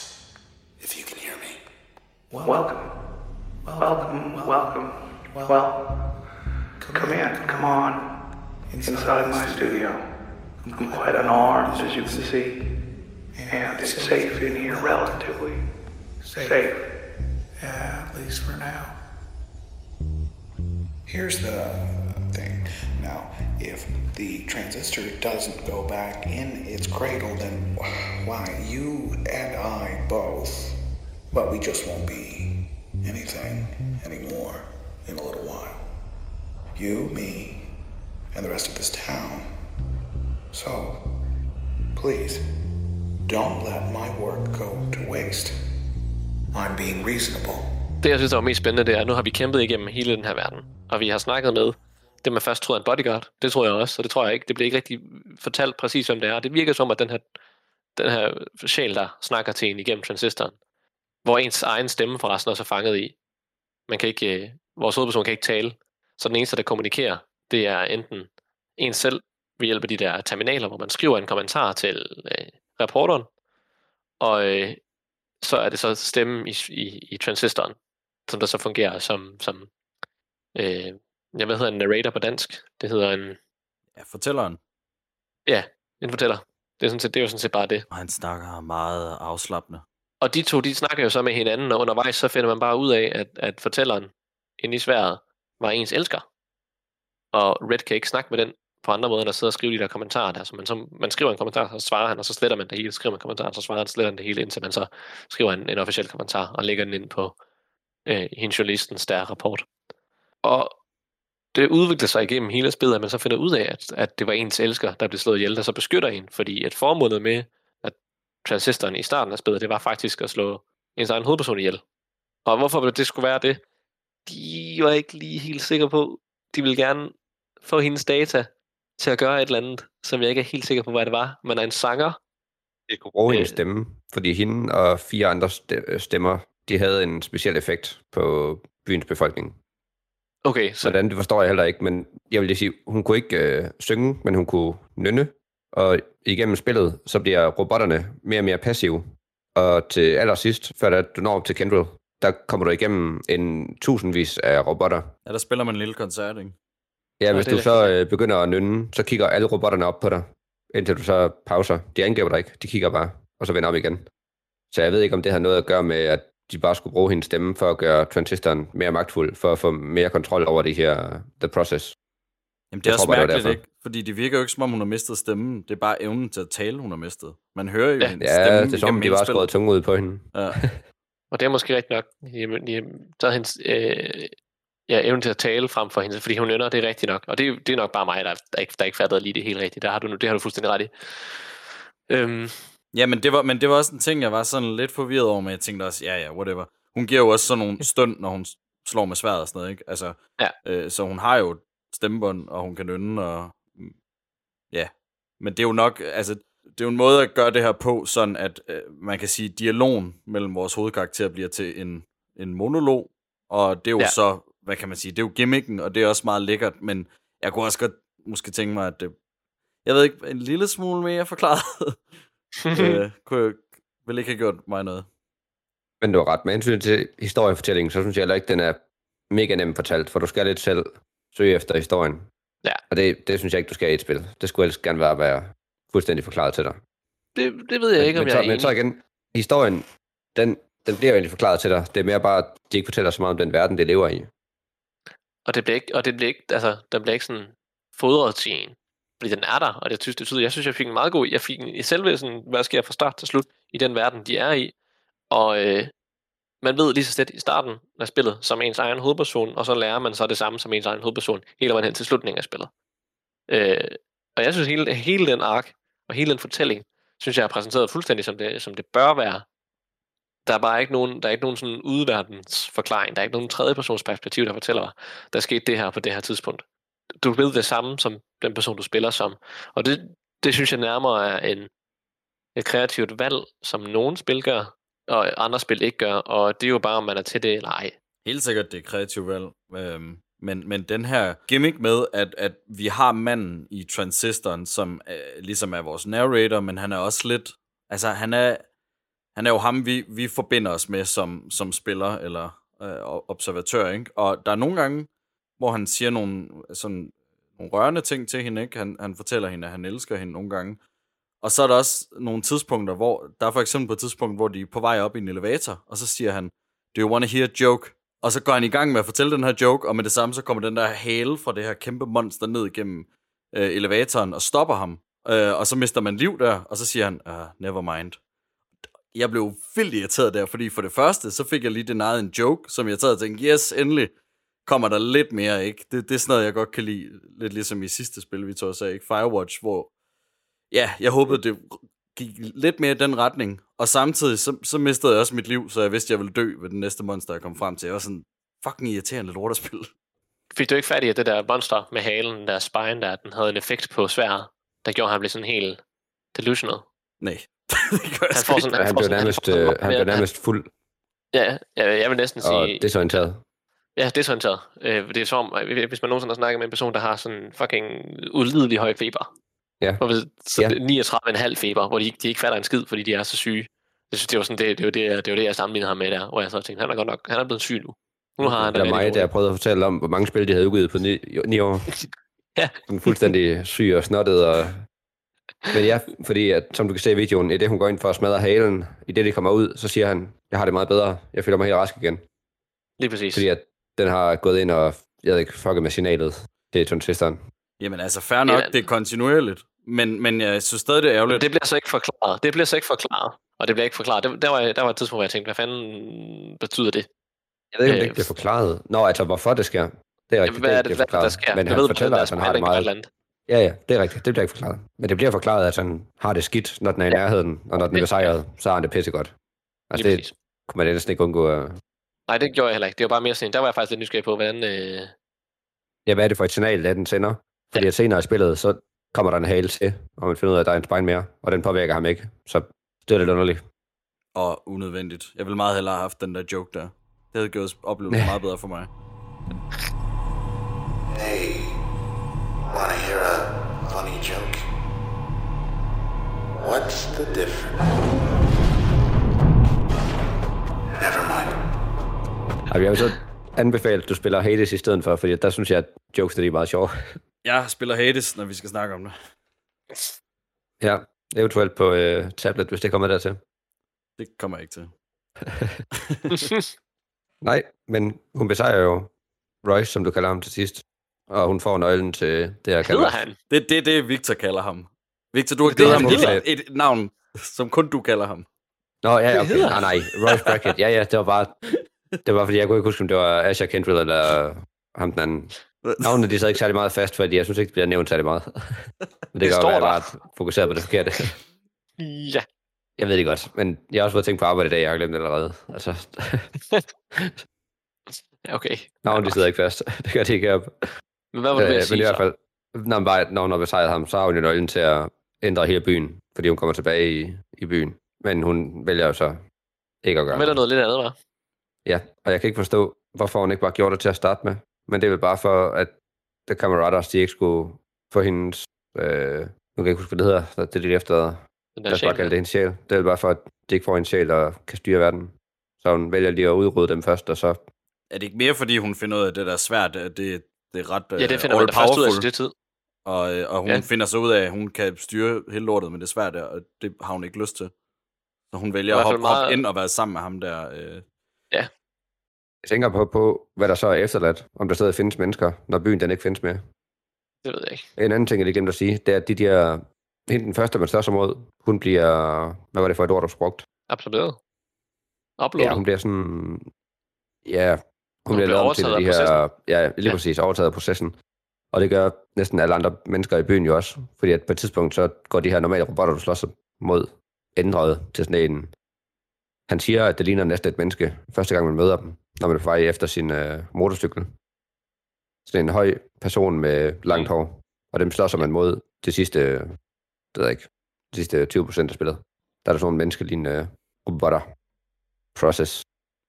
If you can hear me. Welcome. Welcome, welcome. Well, come in, come on. inside my studio. I'm quite unarmed, as you can see, and it's safe in here, relatively safe. Yeah, at least for now. Here's the thing. Now, if the transistor doesn't go back in its cradle, then why, you and I both, well, we just won't be anything anymore in a little while. You, me, and the rest of this town. So, please, don't let my work go to waste. I'm being reasonable. Det, jeg synes, der var mest spændende, det er, at nu har vi kæmpet igennem hele den her verden. Og vi har snakket med det, man først troede er en bodyguard. Det tror jeg også, og det tror jeg ikke. Det bliver ikke rigtig fortalt præcis, hvem det er. Det virker som, at den her, den her sjæl, der snakker til en igennem transistoren, hvor ens egen stemme forresten også er fanget i. Man kan ikke, øh, vores hovedperson kan ikke tale, så den eneste, der kommunikerer, det er enten en selv ved hjælp af de der terminaler, hvor man skriver en kommentar til øh, reporteren, og øh, så er det så stemmen i, i, i transistoren, som der så fungerer som, som øh, jeg hvad hedder en narrator på dansk? Det hedder en, Ja, fortælleren. ja, en fortæller. Det er, sådan set, det er jo sådan set bare det. Og han snakker meget afslappende. Og de to, de snakker jo så med hinanden, og undervejs så finder man bare ud af, at, at fortælleren inde i sværet var ens elsker. Og Red kan ikke snakke med den på andre måder, end at sidde og skrive de der kommentarer der. Så man, så man skriver en kommentar, så svarer han, og så sletter man det hele. Skriver man en kommentar, så svarer han, sletter han det hele, indtil man så skriver en, en officiel kommentar, og lægger den ind på øh, hende journalistens der rapport. Og det udvikler sig igennem hele spillet, at man så finder ud af, at, at det var ens elsker, der blev slået ihjel, der så beskytter en, fordi at formålet med, at transistoren i starten af spillet, det var faktisk at slå ens egen hovedperson ihjel. Og hvorfor det skulle være det, de var ikke lige helt sikre på. De ville gerne få hendes data til at gøre et eller andet, som jeg ikke er helt sikker på, hvad det var. Men er en sanger. Det kunne bruge hendes Øh. stemme, fordi hende og fire andre ste- stemmer, de havde en speciel effekt på byens befolkning. Okay, så Sådan, det forstår jeg heller ikke, men jeg vil lige sige, hun kunne ikke øh, synge, men hun kunne nynne, og igennem spillet, så bliver robotterne mere og mere passive. Og til allersidst, før du når op til Kendrill, der kommer du igennem en tusindvis af robotter. Ja, der spiller man en lille koncert, ikke? Ja, hvis du så øh, begynder at nynne, så kigger alle robotterne op på dig, indtil du så pauser. De angriber dig ikke, de kigger bare, og så vender op igen. Så jeg ved ikke, om det har noget at gøre med, at de bare skulle bruge hendes stemme for at gøre transistoren mere magtfuld, for at få mere kontrol over det her The Process. Jamen, det er Jeg også tror mærkeligt, ikke? Fordi det virker jo ikke, som om hun har mistet stemmen. Det er bare evnen til at tale, hun har mistet. Man hører jo Ja. hendes Ja, stemme det er som de bare skåret tunge ud på hende. Ja. [LAUGHS] Og det er måske rigtigt nok. Jamen, jamen, så er hendes øh, ja, evne til at tale frem for hende, fordi hun ynder, det er rigtigt nok. Og det, det er nok bare mig, der, der, ikke, der ikke fattede lige det helt rigtigt. Der har du, nu- det har du fuldstændig ret i. Øhm, Ja, men det, var, men det var også en ting, jeg var sådan lidt forvirret over, men jeg tænkte også, ja, ja, whatever. Hun giver jo også sådan nogle stund, når hun slår med sværet og sådan noget, ikke? Altså, Ja. øh, så hun har jo stemmebånd, og hun kan nynne, og ja. Men det er jo nok, altså, det er jo en måde at gøre det her på, sådan at øh, man kan sige, dialogen mellem vores hovedkarakter bliver til en, en monolog, og det er jo ja. så, hvad kan man sige, det er jo gimmicken, og det er også meget lækkert, men jeg kunne også godt måske tænke mig, at det, jeg ved ikke, en lille smule mere forklaret, [LAUGHS] øh, kunne jeg, ville ikke have gjort mig noget. Men du har ret. Med hensyn til historiefortællingen, så synes jeg heller ikke, den er mega nem fortalt, for du skal lidt selv søge efter historien. Ja. Og det, det synes jeg ikke, du skal i et spil. Det skulle ellers gerne være, være fuldstændig forklaret til dig. det, det ved jeg men, ikke, om men, jeg så, er men enig. så igen, historien, den, den bliver jo egentlig forklaret til dig. Det er mere bare, at de ikke fortæller så meget om den verden, det lever i. Og det bliver ikke, og det bliver ikke, altså, den bliver ikke sådan fodret til en. Fordi den er der, og det synes, det betyder, jeg synes, jeg fik en meget god, jeg fik en, i selve sådan, hvad sker fra start til slut i den verden, de er i. Og øh, man ved lige så stæt i starten af spillet, som ens egen hovedperson, og så lærer man så det samme som ens egen hovedperson, hele vejen hen til slutningen af spillet. Øh, og jeg synes, hele, hele den ark, og hele den fortælling, synes jeg er præsenteret fuldstændig som det, som det bør være. Der er bare ikke nogen, der er ikke nogen sådan udverdens forklaring. Der er ikke nogen tredjepersons perspektiv, der fortæller, der skete det her på det her tidspunkt. Du ved det samme som den person, du spiller som. Og det, det synes jeg nærmere er en, et kreativt valg, som nogle spil gør, og andre spil ikke gør. Og det er jo bare, om man er til det eller ej. Helt sikkert, det er kreativt valg. Øhm, men, men den her gimmick med, at, at vi har manden i Transistoren, som øh, ligesom er vores narrator, men han er også lidt... Altså, han er, han er jo ham, vi, vi forbinder os med som, som spiller eller øh, observatør, ikke? Og der er nogle gange, hvor han siger nogle sådan nogle rørende ting til hende, ikke? Han, han fortæller hende, at han elsker hende nogle gange. Og så er der også nogle tidspunkter, hvor, der er for eksempel på et tidspunkt, hvor de er på vej op i en elevator, og så siger han, do you want to hear a joke? Og så går han i gang med at fortælle den her joke, og med det samme, så kommer den der hale fra det her kæmpe monster ned igennem øh, elevatoren og stopper ham. Øh, og så mister man liv der, og så siger han, uh, never mind. Jeg blev vildt irriteret der, fordi for det første, så fik jeg lige denyet en joke, som jeg taget og tænkte, yes, endelig kommer der lidt mere, ikke? Det, det er sådan noget, jeg godt kan lide, lidt ligesom i sidste spil, vi tog og sagde, ikke? Firewatch, hvor, ja, jeg håbede, det gik lidt mere i den retning, og samtidig, så, så mistede jeg også mit liv, så jeg vidste, jeg ville dø ved den næste monster, jeg kom frem til. Jeg var sådan, fucking irriterende lorterspil. Fik du ikke fat i, at det der monster med halen, der spine der, den havde en effekt på sværet, der gjorde, han blev sådan helt delusional? Nej, [LAUGHS] det gør jeg Han får sådan, Han får blev nærmest, øh, han med, blev nærmest fuld Ja, ja, jeg vil næsten og sige... desorienteret. Ja, desorienteret. Øh, det er som om, øh, hvis man nogensinde har snakket med en person, der har sådan fucking udlidelig høj feber. Ja. Og ved, så Ja. ja. 39,5 feber, hvor de, ikke- de ikke fatter en skid, fordi de er så syge. Jeg synes, det var sådan, det, det, var det, det, var det, jeg sammenlignede ham med der, hvor jeg så tænkte, han er godt nok, han er blevet syg nu. Nu har han Der det er mig, der har prøvet at fortælle om, hvor mange spil de havde udgivet på ni, ni år. Ja. [LAUGHS] Sådan fuldstændig syg og snottet. Og... Men ja, fordi at, som du kan se i videoen, i det hun går ind for at smadre halen, i det de kommer ud, så siger han, jeg har det meget bedre, jeg føler mig helt rask igen. Lige præcis. Fordi at den har gået ind og, jeg ved ikke, fucket med signalet til transisteren. Jamen altså, fair nok, Ja. det er kontinuerligt. Men, men jeg synes stadig, det er ærgerligt. det bliver så ikke forklaret. Det bliver så ikke forklaret. Og det bliver ikke forklaret. Der, der, var, der var et tidspunkt, hvor jeg tænkte, hvad fanden betyder det? Jeg ved ikke, om det Øh, ikke bliver forklaret. Nå, altså, hvorfor det sker. Det er rigtigt, Hvad er det det, hvad, forklaret. der sker? Men Jeg han ved, fortæller, at han har det meget... eller andet. Ja, ja, det er rigtigt. Det bliver ikke forklaret. Men det bliver forklaret, at han har det skidt, når den er i nærheden, og når den er besejret, så har han det pissegodt. Altså, Lige det præcis. kunne man næsten ikke undgå at... Nej, det gjorde jeg heller ikke. Det var bare mere sådan, der var jeg faktisk lidt nysgerrig på, hvordan... Øh, Ja, hvad er det for et signal, at den sender? Fordi at senere i spillet, så kommer der en hale til, og man finder ud af, at der er en spine mere, og den påvirker ham ikke. Så det er lidt underligt. Og unødvendigt. Jeg ville meget hellere have haft den der joke der. Det havde gjort oplevelsen [LAUGHS] meget bedre for mig. Wanna hear a funny joke? What's the difference? Never mind. Og jeg vil så anbefale, at du spiller Hades i stedet for, fordi der synes jeg, at jokes er meget sjove. Jeg spiller Hades, når vi skal snakke om det. Ja, eventuelt på øh, tablet, hvis det kommer dertil. Det kommer jeg ikke til. [LAUGHS] Nej, men hun besejrer jo Royce, som du kalder ham til sidst. Og hun får nøglen til det her hedder kalder. han? Det er det, det, Victor kalder ham. Victor, du har Det givet er ham et, et navn, som kun du kalder ham. Nå, ja, okay. hedder Nej, nej. Royce Brackett. Ja, ja, det var bare... Det var, fordi jeg kunne ikke huske, om det var Asher Kendrill eller ham den anden. Navnene, de sad ikke særlig meget fast, fordi jeg synes ikke, det bliver nævnt særlig meget. Men det, det kan står godt være, der. at jeg bare fokuserer på det forkerte. Ja. Jeg ved det godt, men jeg har også fået tænkt på arbejde i dag, jeg har glemt det allerede. Altså, [LAUGHS] Ja, okay. navnene, de sidder ikke fast. [LAUGHS] Det gør de ikke op. Men hvad var det Øh, ved men at i sige hvert så? fald, når, man bare, når hun har besejret ham, så har hun jo nøglen til at ændre hele byen, fordi hun kommer tilbage i, i byen. Men hun vælger jo så ikke at gøre Hun vælger noget lidt andet, var. Ja, og jeg kan ikke forstå, hvorfor hun ikke bare gjorde det til at starte med. Men det er vel bare for, at The Camaradas, de ikke skulle få hendes... Øh, nu kan jeg ikke huske, hvad det hedder. Det er lige efter... Den Lad der os bare kalde det hendes sjæl. Det er vel bare for, at de ikke får en sjæl og kan styre verden. Så hun vælger lige at udrydde dem først, og så... Er det ikke mere, fordi hun finder ud af, at det der er svært, at det, det er ret Ja, det finder uh, man da først ud af det tid. og, øh, og hun Ja. ja. finder så ud af, at hun kan styre hele lortet, men det er svært og det har hun ikke lyst til. Så hun vælger I at hvert fald hoppe, meget- hoppe ind og være sammen med ham der. Øh. Jeg tænker på, på, hvad der så er efterladt. Om der stadig findes mennesker, når byen den ikke findes mere. Det ved jeg ikke. En anden ting, jeg lige glemte at sige, det er, at de der... Hende den første, man står som mod, hun bliver... Hvad var det for et ord, du brugt? Absolut. Uploadet. Ja, hun bliver sådan... Ja, hun, bliver overtaget af de her... Ja, lige Ja. præcis, overtaget af processen. Og det gør næsten alle andre mennesker i byen jo også. Fordi at på et tidspunkt, så går de her normale robotter, du slås mod, ændret til sådan en... Han siger, at det ligner næsten et menneske, første gang man møder dem, når man er på vej efter sin øh, motorcykel. Sådan en høj person med langt Mm. hår. Og dem slår man mod de sidste, øh, det ved jeg ikke, de sidste 20 procent af spillet. Der er der sådan nogle menneskelignende robotter. Process.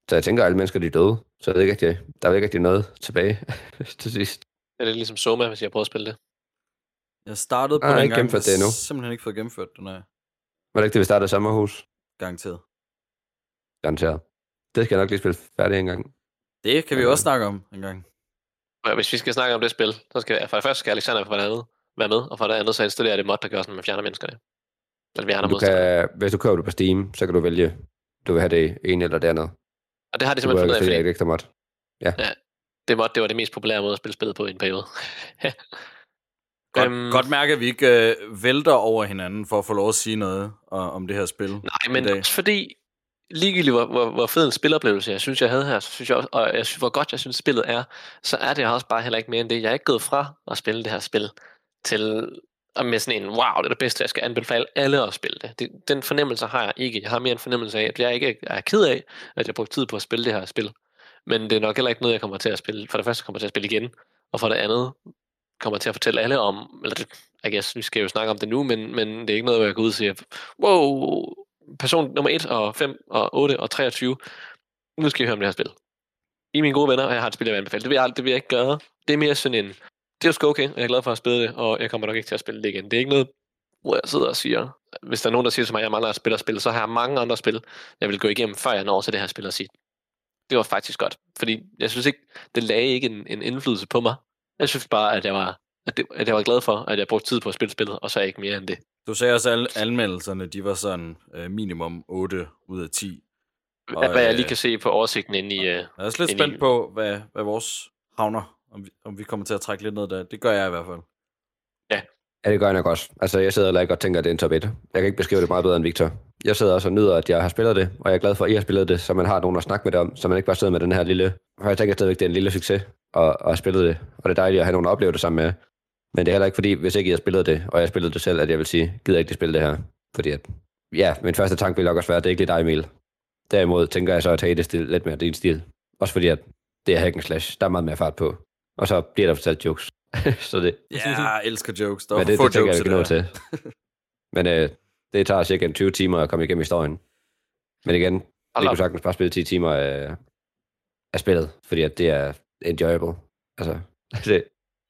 Så jeg tænker, at alle mennesker de er døde. Så jeg ved ikke rigtig, der er ikke rigtig noget tilbage [LAUGHS] til sidst. Det er lidt ligesom Soma, hvis jeg prøver at spille det. Jeg startede på har den ikke gang, det endnu. simpelthen ikke fået gennemført den her Var det ikke det, vi startede i sommerhus? garanteret. Garanteret. Det skal jeg nok lige spille færdigt en gang. Det kan vi Ja. også snakke om en gang. Hvis vi skal snakke om det spil, så skal for det første skal Alexander for det andet være med, og for det andet så installerer det mod, der gør sådan, at man fjerner menneskerne. Eller vi har Du kan, hvis du køber det på Steam, så kan du vælge, du vil have det ene eller det andet. Og det har de simpelthen fundet af, det fordi ikke ekstra mod. Ja. Ja. det, mod, det var det mest populære måde at spille spillet på i en periode. [LAUGHS] Godt, Øhm. godt mærke, at vi ikke øh, vælter over hinanden for at få lov at sige noget øh, om det her spil. Nej, men også fordi, ligegyldigt hvor, hvor, hvor fed en spiloplevelse jeg synes, jeg havde her, så synes jeg også, og jeg synes, hvor godt jeg synes, spillet er, så er det også bare heller ikke mere end det. Jeg er ikke gået fra at spille det her spil til og med sådan en, wow, det er det bedste, jeg skal anbefale alle at spille det. det. Den fornemmelse har jeg ikke. Jeg har mere en fornemmelse af, at jeg ikke er ked af, at jeg brugte tid på at spille det her spil. Men det er nok heller ikke noget, jeg kommer til at spille. For det første kommer jeg til at spille igen, og for det andet kommer jeg til at fortælle alle om, eller det, jeg guess, vi skal jo snakke om det nu, men, men det er ikke noget, hvor jeg går ud og siger, wow, person nummer 1 og 5 og 8 og 23, nu skal I høre om det her spil. I mine gode venner, og jeg har et spil, jeg vil anbefale. Det vil jeg, det vil jeg ikke gøre. Det er mere sådan en, det er jo sgu okay, og jeg er glad for at spille det, og jeg kommer nok ikke til at spille det igen. Det er ikke noget, hvor jeg sidder og siger, hvis der er nogen, der siger til mig, at jeg mangler at spille og spille, så har jeg mange andre spil, jeg vil gå igennem, før jeg når til det her spil og sige, det var faktisk godt. Fordi jeg synes ikke, det lagde ikke en, en indflydelse på mig. Jeg synes bare, at jeg var, at, det, at jeg var glad for, at jeg brugte tid på at spille spillet, og så ikke mere end det. Du sagde også, at anmeldelserne, de var sådan øh, minimum 8 ud af 10. Og, hvad jeg lige øh, kan se på oversigten inde i... Øh, Jeg er også lidt i- spændt på, hvad, hvad vores havner, om vi, om vi kommer til at trække lidt ned der. Det gør jeg i hvert fald. Ja, det gør jeg nok også. Altså, jeg sidder heller ikke og tænker, at det er en top 1. Jeg kan ikke beskrive det meget bedre end Victor. Jeg sidder også og nyder, at jeg har spillet det, og jeg er glad for, at I har spillet det, så man har nogen at snakke med det om, så man ikke bare sidder med den her lille... For jeg tænker stadigvæk, det er en lille succes at, at have spillet det, og det er dejligt at have nogen at opleve det sammen med. Men det er heller ikke fordi, hvis ikke I har spillet det, og jeg har spillet det selv, at jeg vil sige, gider ikke det spille det her. Fordi at, ja, min første tanke vil nok også være, at det er ikke lige dig, Emil. Derimod tænker jeg så at tage det stil, lidt mere din stil. Også fordi, at det er hack slash. Der er meget mere fart på. Og så bliver der fortalt jokes. [LAUGHS] så det, Ja, jeg elsker jokes. Der men det, det tænker jeg jokes ikke nå i til. [LAUGHS] Men øh, det tager cirka 20 timer at komme igennem historien. Men igen, vi Hold kunne sagtens bare spille 10 timer af, af spillet, fordi at det er enjoyable. Altså, [LAUGHS] det er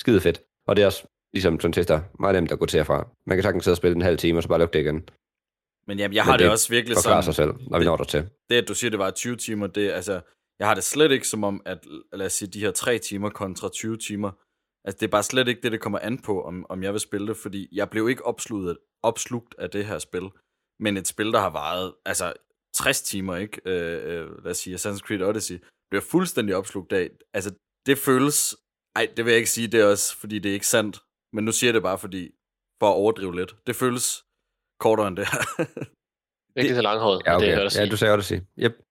skide fedt. Og det er også, ligesom sådan tester, meget nemt at gå til herfra. Man kan sagtens sidde og spille en halv time, og så bare lukke det igen. Men jamen, jeg Men har det, det også virkelig sådan... sig selv, når vi det- når der til. det, at du siger, det var 20 timer, det er, altså, jeg har det slet ikke som om, at lad os sige, de her 3 timer kontra 20 timer, altså det er bare slet ikke det, det kommer an på, om, om jeg vil spille det, fordi jeg blev ikke opslugt, opslugt af det her spil, men et spil, der har varet, altså 60 timer, ikke? Øh, øh, lad os sige, Assassin's Creed Odyssey, bliver fuldstændig opslugt af, altså det føles, ej, det vil jeg ikke sige, det er også, fordi det er ikke sandt, men nu siger jeg det bare, fordi, for at overdrive lidt, det føles kortere end det her. [LAUGHS] Virkelig så langhåret, Ja, det okay. er jeg ja, du sagde Odyssey. Yep.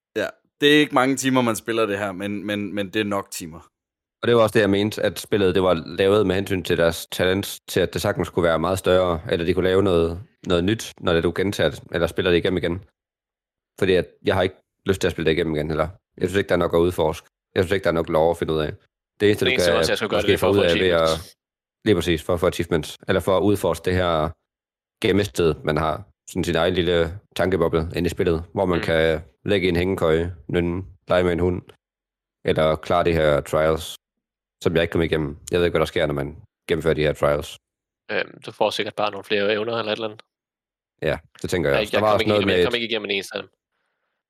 Det er ikke mange timer, man spiller det her, men, men, men det er nok timer. Og det var også det, jeg mente, at spillet det var lavet med hensyn til deres talent, til at det sagtens skulle være meget større, eller de kunne lave noget, noget nyt, når det du gentager det, eller spiller det igennem igen. Fordi at jeg har ikke lyst til at spille det igennem igen, eller jeg synes ikke, der er nok at udforske. Jeg synes ikke, der er nok lov at finde ud af. Det eneste, Det du eneste kan også, jeg skulle gøre måske det, få ud af ved at, lige præcis, for at få achievements, eller for at udforske det her gemmested, man har, sådan sin egen lille tankeboble inde i spillet, hvor man Mm. kan lægge en hængekøje, nynne, lege med en hund, eller klare de her trials, som jeg ikke kom igennem. Jeg ved ikke, hvad der sker, når man gennemfører de her trials. Øhm, du får sikkert bare nogle flere evner eller et eller andet. Ja, det tænker jeg, Jeg, også. jeg, Der var også ikke, noget igennem, med jeg kom ikke igennem en eneste af dem.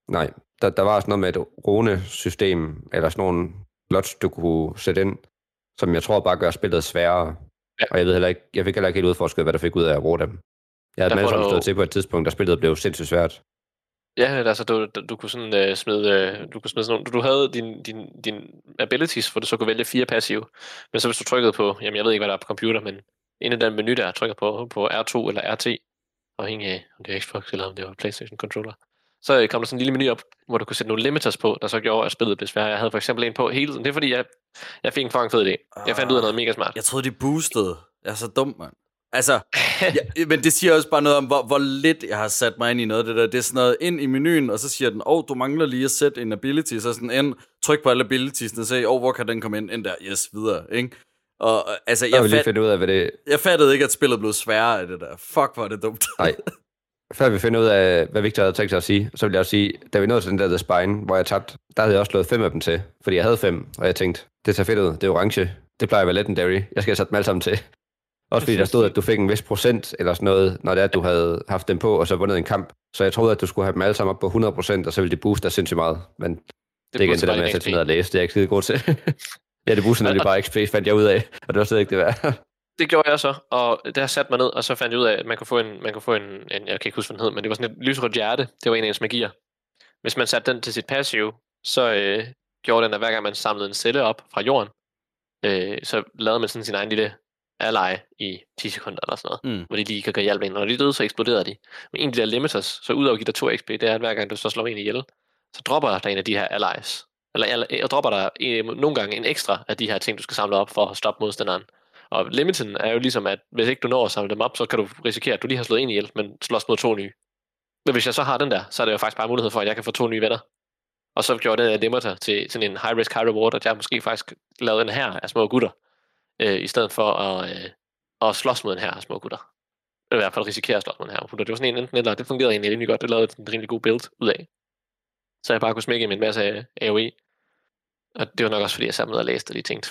nej, der, der var også noget med et rune-system, eller sådan nogle slots, du kunne sætte ind, som jeg tror bare gør spillet sværere. Ja. Og jeg ved heller ikke, jeg fik heller ikke helt udforsket, hvad der fik ud af at bruge dem. Jeg havde Der du- stået til på et tidspunkt, da spillet blev sindssygt svært. Ja, altså du, du, du kunne sådan øh, smide, øh, du kunne smide sådan nogle, du, du havde din, din, din abilities, hvor du så kunne vælge fire passive. Men så hvis du trykkede på, jamen jeg ved ikke, hvad der er på computer, men inde i den menu der, trykker på, på R2 eller RT, afhængig af, om det er Xbox eller om det var Playstation controller, så øh, kom der sådan en lille menu op, hvor du kunne sætte nogle limiters på, der så gjorde, at spillet blev sværere. Jeg havde for eksempel en på hele tiden. Det er fordi, jeg, jeg fik en fucking fed idé. Jeg fandt ud af noget mega smart. Jeg troede, de boostede. Jeg er så dum, mand. Altså, ja, men det siger også bare noget om, hvor, hvor lidt jeg har sat mig ind i noget af det der. Det er sådan noget ind i menuen, og så siger den, åh, oh, du mangler lige at sætte en ability. Så sådan ind, tryk på alle abilities, og se, åh, oh, hvor kan den komme ind? Ind der, yes, videre, ikke? Og øh, altså, Jeg jeg, fat, finde ud af, hvad det... jeg fattede ikke, at spillet blev sværere af det der. Fuck, hvor er det dumt. Nej. Før vi finder ud af, hvad Victor havde tænkt sig at sige, så vil jeg også sige, da vi nåede til den der The Spine, hvor jeg tabte, der havde jeg også slået fem af dem til, fordi jeg havde fem, og jeg tænkte, det ser fedt ud, det er orange, det plejer at være legendary, jeg skal have sat dem alle sammen til. Også fordi der stod, at du fik en vis procent eller sådan noget, når det er, at du havde haft dem på, og så vundet en kamp. Så jeg troede, at du skulle have dem alle sammen op på 100%, og så ville de booste dig sindssygt meget. Men det, det er igen det der med at sætte ned og læse, det er jeg ikke skide god til. [LAUGHS] Ja, det booster nemlig bare XP, fandt jeg ud af, og det var slet ikke det værd. [LAUGHS] Det gjorde jeg så, og der satte mig ned, og så fandt jeg ud af, at man kunne få en, man kunne få en, en jeg kan ikke huske, hvad den hed, men det var sådan et lysrødt hjerte. Det var en af ens magier. Hvis man satte den til sit passive, så øh, gjorde den, at hver gang man samlede en celle op fra jorden, øh, så lavede man sådan sin egen lille ally i 10 sekunder eller sådan noget, Mm. hvor de lige kan gøre hjælp ind. Og når de døde, så eksploderede de. Men en af de der limiters, så ud af at give dig 2 XP, det er, at hver gang du så slår en ihjel, så dropper der en af de her allies. Eller, og dropper der en, nogle gange en ekstra af de her ting, du skal samle op for at stoppe modstanderen. Og limiten er jo ligesom, at hvis ikke du når at samle dem op, så kan du risikere, at du lige har slået en ihjel, men slås mod to nye. Men hvis jeg så har den der, så er det jo faktisk bare mulighed for, at jeg kan få to nye venner. Og så gjorde det Limiter til sådan en high risk, high reward, at jeg måske faktisk lavede en her af små gutter, øh, i stedet for at, øh, at slås mod en her små gutter. Eller i hvert fald risikere at slås mod en her gutter. Det var sådan en enten eller, det fungerede egentlig rimelig godt, det lavede en rimelig god build ud af. Så jeg bare kunne smække med en masse af AOE. Og det var nok også fordi, jeg samlede og læste, og lige tænkte,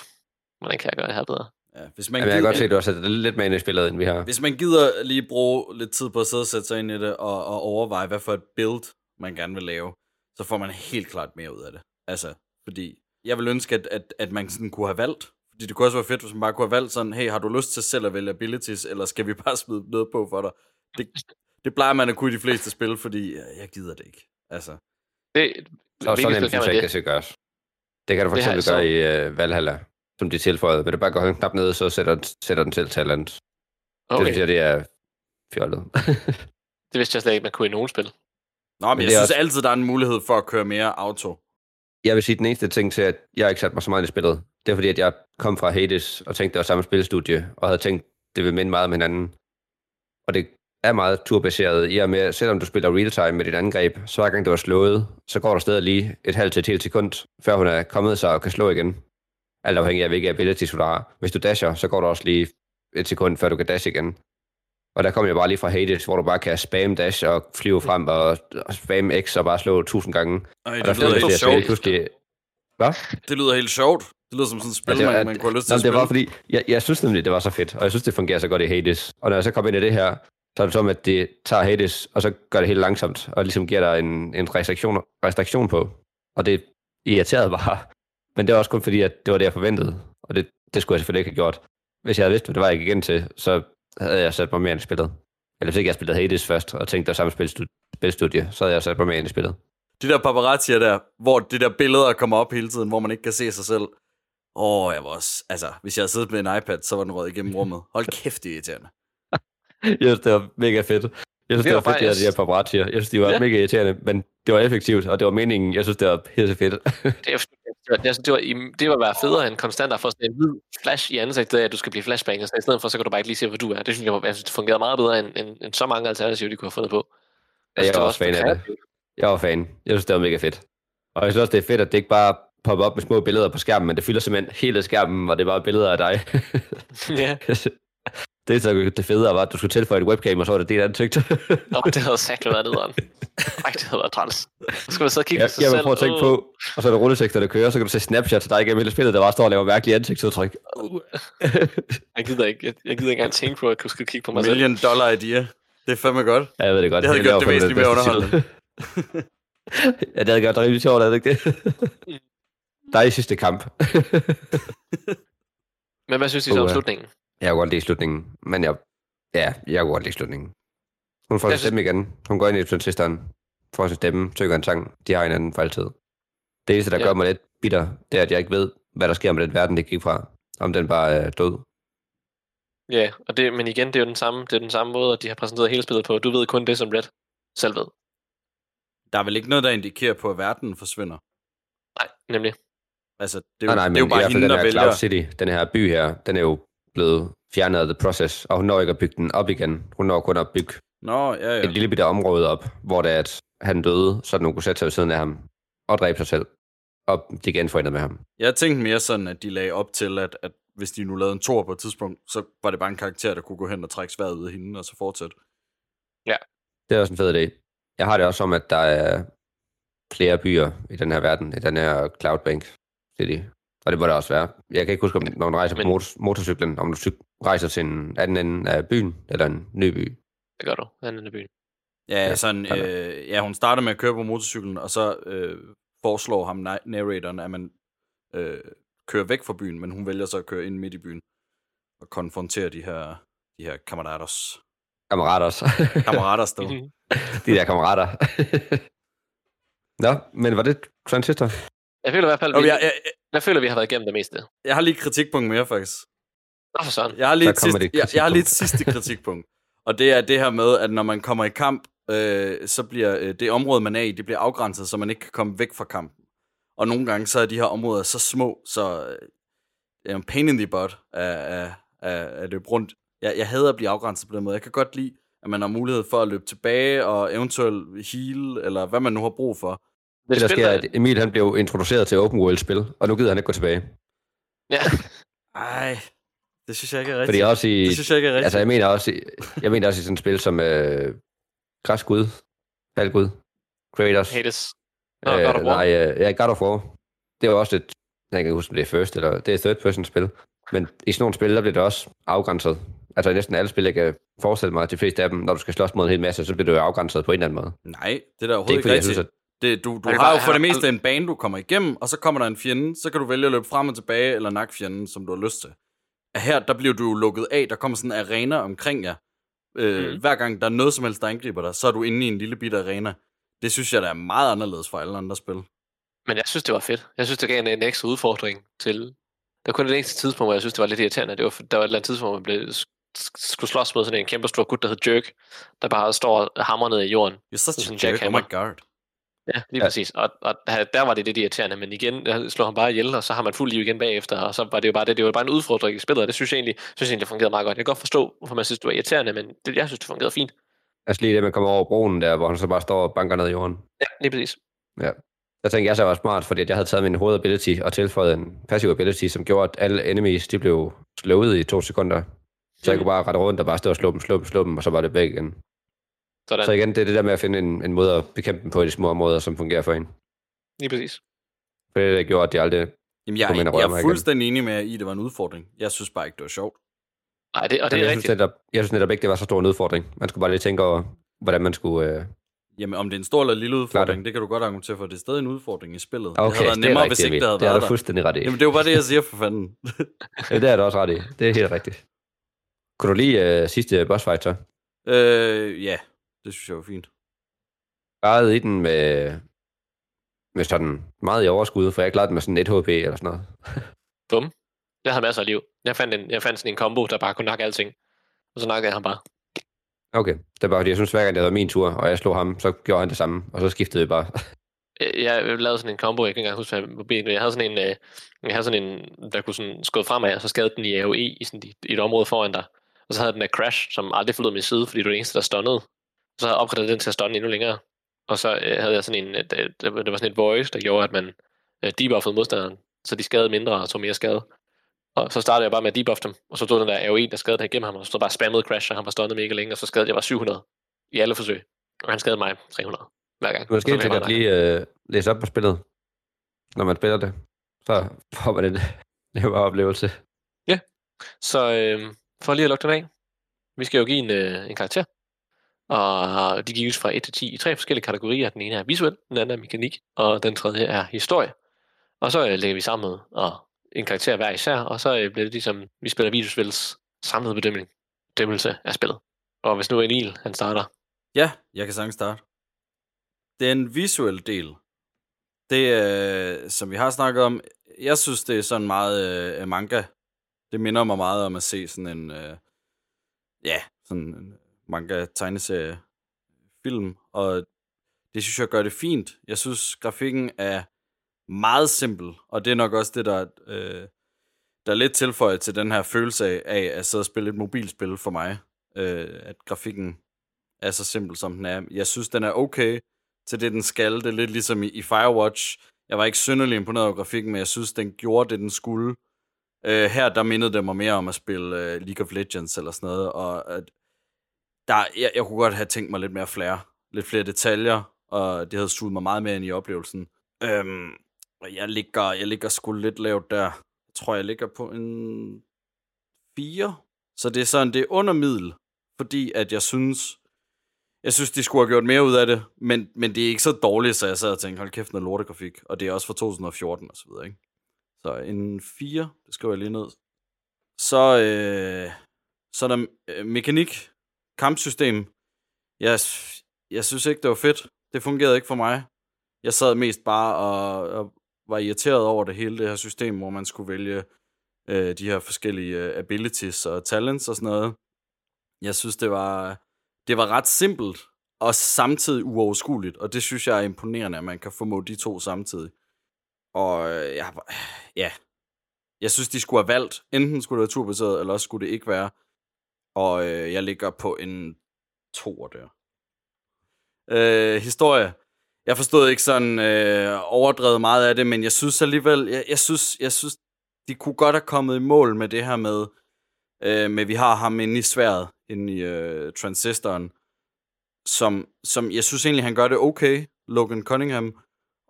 hvordan kan jeg gøre det her bedre? Ja, hvis man, Jamen, jeg kan godt se, at du har sat lidt mere ind i spillet, end vi har. hvis man gider lige bruge lidt tid på at sidde og sætte sig ind i det, og, og overveje, hvad for et build man gerne vil lave, så får man helt klart mere ud af det. Altså, fordi jeg vil ønske, at, at, at man sådan kunne have valgt, fordi det kunne også være fedt, hvis man bare kunne have valgt sådan, hey, har du lyst til selv at vælge abilities, eller skal vi bare [LAUGHS] smide noget på for dig? Det, det plejer man at kunne i de fleste spil, fordi jeg gider det ikke. Altså, Det, Og så hvilket nemt synes jeg ikke, det skal gøres. Det kan du for Det eksempel gøre i uh, Valhalla, som de tilføjede. Vil du bare gå en knap ned, så sætter, den- sætter den til talent. Det Okay, synes jeg, det er fjollet. [LAUGHS] det vidste jeg slet ikke, man kunne i nogen spil. Nå, men, Men jeg det er synes også- altid, der er en mulighed for at køre mere auto. jeg vil sige, den eneste ting til, at jeg ikke satte mig så meget ind i spillet, det er fordi, at jeg kom fra Hades og tænkte, det var samme spilstudie, og havde tænkt, det vil minde meget om hinanden. Og det er meget turbaseret i og med, at selvom du spiller real-time med dit angreb, så hver gang du er slået, så går der stadig lige et halvt til et helt sekund, før hun er kommet sig og kan slå igen. Alt afhængig af, hvilke abilities du har. Hvis du dasher, så går der også lige et sekund, før du kan dash igen. Og der kom jeg bare lige fra Hades, hvor du bare kan spam dash og flyve frem og, og spam X og bare slå tusind gange. Ej, Og der det lyder det, helt sjovt. pludselig... Hvad? Det lyder helt sjovt. Det lyder som sådan et spil, Altså, man, at- man kunne have lyst til at det spille. var fordi, jeg, jeg synes nemlig, det var så fedt, og jeg synes, det fungerer så godt i Hades. Og når jeg så kom ind i det her, så er det som, at det tager Hades, og så gør det helt langsomt, og ligesom giver dig en, en restriktion, restriktion på. Og det irriterede bare. Men det var også kun fordi, at det var det, jeg forventede. Og det, det skulle jeg selvfølgelig ikke have gjort. Hvis jeg havde vidst, hvad det var, jeg gik ind til, så havde jeg sat mig mere ind i spillet. Eller hvis ikke jeg spillede Hades først, og tænkte, der samme spilstu- spilstudie, så havde jeg sat mig mere ind i spillet. De der paparazzier der, hvor de der billeder kommer op hele tiden, hvor man ikke kan se sig selv. Åh, jeg var også... Altså, hvis jeg havde siddet med en iPad, så var den røget igennem rummet. Hold kæft, det er irriterende. [LAUGHS] Jeg synes, det var mega fedt. Jeg synes, det, Det var, var fedt, her, de her faktisk- paparazzier. Jeg synes, de var Ja. mega irriterende, men det var effektivt, og det var meningen. Jeg synes, det var helt fedt. Det, er, det, var, det, var, det var være federe end konstant at få sådan en hvid flash i ansigtet af, at du skal blive flashbanget. Så i stedet for, så kan du bare ikke lige se, hvor du er. Det synes jeg, var- jeg synes, det fungerede meget bedre, end, end, end så mange alternativer, de kunne have fundet på. Jeg synes, det var også fan af det. Jeg var fan. Jeg synes, det var mega fedt. Og jeg synes også, det er fedt, at det ikke bare popper op med små billeder på skærmen, men det fylder simpelthen hele skærmen, og det er bare billeder af dig. [LAUGHS] ja, [LAUGHS] det er så det fede var, at du skulle tilføje et webcam, og så var det dit ansigt. Nå, det havde sagt været nederen. Ej, det havde været træls. Så skulle man så kigge jeg, på sig jeg vil selv. prøve at tænke Åh. på, og så er der rulletekster, der kører, så kan du se Snapchat til dig igennem hele spillet, der bare står og laver mærkelige ansigtsudtryk. Jeg gider ikke, jeg, jeg gider ikke engang tænke på, at jeg skulle kigge på mig selv. Million dollar idea. Det er fandme godt. Ja, jeg ved det godt. Det havde Jeg gjort det væsentligt mere titel. ja, det havde gjort det rimelig sjovt, havde det ikke det? Dig i sidste kamp. [LAUGHS] Men hvad synes I så om Uha. slutningen? Jeg kunne godt lide slutningen, men jeg, ja, jeg kunne godt lide slutningen. Hun får sin stemme igen. Hun går ind i transistoren, får sin stemme, synger en sang. De har hinanden for altid. Det eneste, der Ja. gør mig lidt bitter, det er, at jeg ikke ved, hvad der sker med den verden, det gik fra. Om den bare er død. Ja, og det, men igen, det er jo den samme, det er den samme måde, at de har præsenteret hele spillet på. Du ved kun det, som Red selv ved. Der er vel ikke noget, der indikerer på, at verden forsvinder. Nej, nemlig. Altså, det er jo, nej, nej, det men er jo i bare hvert fald hende, den der her Cloud. City, den her by her, den er jo blevet fjernet af The Process, og hun når ikke at bygge den op igen. Hun når kun at bygge Nå, ja, ja. et lille bitte område op, hvor det er, at han døde, så hun kunne sætte sig ved siden af ham og dræbe sig selv. Og de genforenede med ham. Jeg tænkte mere sådan, at de lagde op til, at, at hvis de nu lavede en tor på et tidspunkt, så var det bare en karakter, der kunne gå hen og trække sværet ud af hende, og så fortsætte. Det er også en fed idé. Jeg har det også som, at der er flere byer i den her verden, i den her Cloudbank City. Og det må der også være. Jeg kan ikke huske, om når man rejser Men- på motor- motorcyklen, om du cyk- rejser til en anden ende af byen, eller en ny by. Det gør du. Han er i byen. Ja, Ja, sådan, øh, ja, hun starter med at køre på motorcyklen, og så øh, foreslår ham na- narratoren, at man øh, køre væk fra byen, men hun vælger så at køre ind midt i byen og konfrontere de her, de her kammerater. Kammerater. [LAUGHS] Kammerater stod. De der kammerater. [LAUGHS] Nå, men var det Transistor? Jeg føler i hvert fald, vi, jeg, jeg, jeg føler, vi har været igennem det meste. jeg har lige et kritikpunkt mere, faktisk. Nå for sådan. Jeg har lige, et sidste, jeg, jeg har lige et kritikpunkt. sidste kritikpunkt. Og det er det her med, at når man kommer i kamp, øh, så bliver øh, det område, man er i, det bliver afgrænset, så man ikke kan komme væk fra kampen. Og nogle gange, så er de her områder så små, så øh, det er en pain in the butt af, af, af, af løbe rundt. Jeg, jeg hader at blive afgrænset på den måde. Jeg kan godt lide, at man har mulighed for at løbe tilbage og eventuelt heal, eller hvad man nu har brug for. Det, der sker, er, at Emil han blev introduceret til open world spil, og nu gider han ikke gå tilbage. Ja, Ej, det synes jeg ikke er rigtigt. Fordi også i, Det synes jeg ikke er rigtigt. altså jeg mener også, i, jeg mener også i sådan et spil som øh, Græsgud, Faldgud, Kratos, Hades. Nå, God of øh, War. nej, øh, ja, God of War. Det var også et, jeg kan ikke huske, om det er first, eller det er third person spil. Men i sådan nogle spil, der bliver det også afgrænset. Altså i næsten alle spil, jeg kan forestille mig, at de fleste af dem, når du skal slås mod en hel masse, så bliver du jo afgrænset på en eller anden måde. Nej, det er da Det er overhovedet ikke, ikke fordi jeg rigtigt. synes, at Det, du du har jo for det meste en bane, du kommer igennem, og så kommer der en fjende, så kan du vælge at løbe frem og tilbage, eller nakke fjenden, som du har lyst til. Her, der bliver du jo lukket af, der kommer sådan en arena omkring jer. Øh, Mhm. Hver gang der er noget som helst, der angriber dig, så er du inde i en lille bitte arena. Det synes jeg, der er meget anderledes fra alle andre spil. Men jeg synes, det var fedt. Jeg synes, det gav en, en ekstra udfordring til... Der var kun et enkelt tidspunkt, hvor jeg synes, det var lidt irriterende. Det var, der var et eller andet tidspunkt, hvor man blev, skulle slås mod sådan en kæmpe stor gut, der hed Jerk, der bare står og hammer ned i jorden. You're such a jerk, oh my god. Ja, lige Ja. ja. præcis. Og, og der var det lidt irriterende, men igen, der slår han bare ihjel, og så har man fuld liv igen bagefter, og så var det jo bare det. Det var bare en udfordring i spillet, og det synes jeg egentlig, synes jeg egentlig det fungerede meget godt. Jeg kan godt forstå, hvorfor man synes, det var irriterende, men det, jeg synes, det fungerede fint. altså lige det, man kommer over broen der, hvor han så bare står og banker ned i jorden. Ja, lige præcis. Der tænkte jeg så var smart, fordi jeg havde taget min hovedability og tilføjet en passive ability, som gjorde, at alle enemies, de blev slået i to sekunder. Så jeg kunne bare rette rundt og bare stå og slå dem, slå dem, slå dem, og så var det væk igen. Sådan, Så igen, det er det der med at finde en, en måde at bekæmpe dem på i de små områder, som fungerer for en. lige præcis. For det er det, der gjorde, at de aldrig... Jamen, jeg, jeg, jeg mig er igen? fuldstændig enig med jer i, at det var en udfordring. Jeg synes bare ikke, det var sjovt. Nej, det, og det er jeg, synes rigtigt. netop, jeg synes netop ikke, det var så stor en udfordring. Man skulle bare lige tænke over, hvordan man skulle... Øh... Jamen, om det er en stor eller lille udfordring, det. det kan du godt argumentere for. Det er stadig en udfordring i spillet. det Okay, havde været det er nemmere, rigtigt, hvis ikke det havde Det været du der. fuldstændig ret i. Jamen, det er jo bare det, jeg siger for fanden. [LAUGHS] Ja, det er du også ret i. Det er helt rigtigt. Kunne du lige øh, sidste boss fight så? øh, ja, det synes jeg var fint. Klarede i den med, med sådan meget i overskud, for jeg klarede den med sådan 1 HP eller sådan noget. [LAUGHS] Bum. Jeg havde masser af liv. Jeg fandt, en, jeg fandt sådan en combo, der bare kunne nakke alting. Og så nakkede jeg ham bare. Okay, det er bare fordi, jeg synes hver gang det var min tur, og jeg slog ham, så gjorde han det samme, og så skiftede vi bare. [LAUGHS] Jeg, jeg lavede sådan en combo, jeg kan ikke engang huske, hvad benet. Jeg havde sådan en, øh, jeg havde sådan en der kunne sådan skåde fremad, og så skadede den i AOE i, sådan, i, i et område foran dig. Og så havde den der crash, som aldrig forlod min side, fordi du er den eneste, der stunnede. Så havde jeg opgraderet den til at stunne endnu længere. Og så øh, havde jeg sådan en, øh, der var sådan et voice, der gjorde, at man øh, debuffede modstanderen, så de skadede mindre og tog mere skade. Og så startede jeg bare med at debuffe dem, og så tog den der AOE, der skadede han igennem ham, og så bare spammede crash, og han var stunnet mega længe, og så skadede jeg bare 700 i alle forsøg. Og han skadede mig 300 hver gang. Det til var at meget lige øh, læse op på spillet, når man spiller det. Så får man en [LAUGHS] nemmere oplevelse. Så øh, for lige at lukke den af, vi skal jo give en, øh, en karakter. Og de gives fra 1 til 10 i tre forskellige kategorier. Den ene er visuel, den anden er mekanik, og den tredje er historie. Og så øh, lægger vi sammen og en karakter hver især, og så øh, bliver det ligesom, vi spiller videospils samlede bedømning, bedømmelse af spillet. Og hvis nu Emil, han starter, Ja, jeg kan sagtens starte. Den visuelle del, det øh, som vi har snakket om, jeg synes, det er sådan meget øh, manga. Det minder mig meget om at se sådan en, øh, ja, sådan en manga-tegneserie film, og det synes jeg gør det fint. Jeg synes, grafikken er meget simpel, og det er nok også det, der, øh, der er lidt tilføjet til den her følelse af, af at sidde og spille et mobilspil for mig. Øh, at grafikken er så simpel, som den er. Jeg synes, den er okay til det, den skal. Det er lidt ligesom i, i Firewatch. Jeg var ikke synderlig imponeret over grafikken, men jeg synes, den gjorde det, den skulle. Øh, her, der mindede det mig mere om at spille øh, League of Legends eller sådan noget, og at der, jeg, jeg kunne godt have tænkt mig lidt mere flere, lidt flere detaljer, og det havde suget mig meget mere ind i oplevelsen. Øhm, og jeg ligger, jeg ligger sgu lidt lavt der. Jeg tror, jeg ligger på en 4. Så det er sådan, det er under middel, fordi at jeg synes, jeg synes, de skulle have gjort mere ud af det, men, men det er ikke så dårligt, så jeg sad og tænkte, hold kæft, noget lortegrafik, og det er også fra 2014 og så videre, ikke? Så en 4, det skriver jeg lige ned. Så, øh, så er der øh, mekanik, kampsystem. Jeg, jeg synes ikke, det var fedt. Det fungerede ikke for mig. Jeg sad mest bare og, og var irriteret over det hele det her system, hvor man skulle vælge øh, de her forskellige øh, abilities og talents og sådan noget. Jeg synes, det var, det var ret simpelt, og samtidig uoverskueligt, og det synes jeg er imponerende, at man kan formå de to samtidig. Og øh, jeg, ja, jeg synes, de skulle have valgt, enten skulle det være turbaseret, eller også skulle det ikke være. Og øh, jeg ligger på en toer der. Øh, historie. Jeg forstod ikke sådan øh, overdrevet meget af det, men jeg synes alligevel, jeg, jeg, synes, jeg synes, de kunne godt have kommet i mål med det her med, øh, med vi har ham inde i sværet, inde i øh, transistoren, som, som jeg synes egentlig, han gør det okay, Logan Cunningham,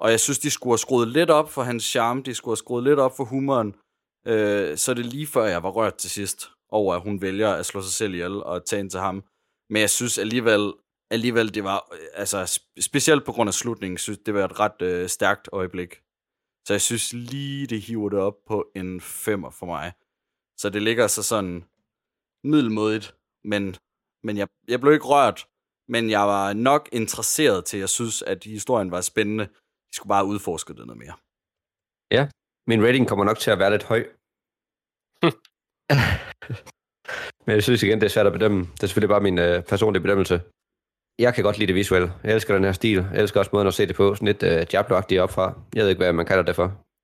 og jeg synes, de skulle have skruet lidt op for hans charme, de skulle have skruet lidt op for humoren, øh, så det lige før, jeg var rørt til sidst, over at hun vælger at slå sig selv ihjel og tage ind til ham. Men jeg synes alligevel, alligevel det var, øh, altså sp- specielt på grund af slutningen, synes det var et ret øh, stærkt øjeblik. Så jeg synes lige, det hiver det op på en femmer for mig. Så det ligger så sådan middelmodigt, men, men jeg, jeg blev ikke rørt, men jeg var nok interesseret til, at jeg synes, at historien var spændende. De skulle bare udforske det noget mere. Ja, min rating kommer nok til at være lidt høj. [LAUGHS] Men jeg synes igen, det er svært at bedømme. Det er selvfølgelig bare min øh, personlige bedømmelse. Jeg kan godt lide det visuelle. Jeg elsker den her stil. Jeg elsker også måden at se det på. Sådan lidt øh, Diablo-agtigt opfra. Jeg ved ikke, hvad man kalder det for.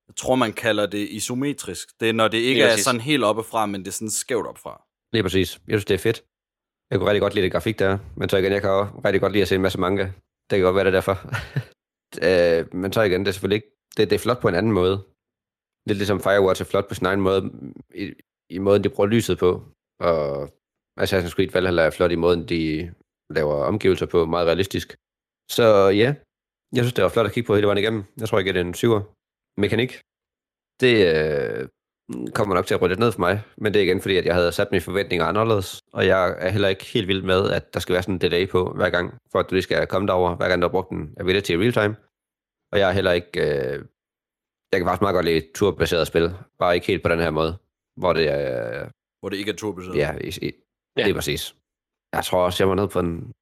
Jeg tror, man kalder det isometrisk. Det er, når det ikke Lige er præcis. sådan helt oppefra, men det er sådan skævt opfra. Lige præcis. Jeg synes, det er fedt. Jeg kunne rigtig godt lide det grafik der. Men så igen, jeg kan også rigtig godt lide at se en masse manga. Det kan godt være det er derfor. [LAUGHS] øh, men så igen, det er selvfølgelig ikke... Det, det er flot på en anden måde. Lidt ligesom Firewatch er flot på sin egen måde. I, i måden, de bruger lyset på. Og Assassin's Creed Valhalla er flot i måden, de laver omgivelser på. Meget realistisk. Så ja, jeg synes, det var flot at kigge på hele vejen igennem. Jeg tror, jeg giver det en 7'er. Mekanik. Det øh, kommer nok til at rykke lidt ned for mig, men det er igen fordi, at jeg havde sat mine forventninger anderledes, og jeg er heller ikke helt vild med, at der skal være sådan en delay på hver gang, for at du lige skal komme derover, hver gang du har brugt en ability i real time. Og jeg er heller ikke... Øh, jeg kan faktisk meget godt lide turbaseret spil, bare ikke helt på den her måde, hvor det er... Hvor det ikke er turbaseret. Ja, i, i, ja. det er præcis. Jeg tror også, jeg var nede på en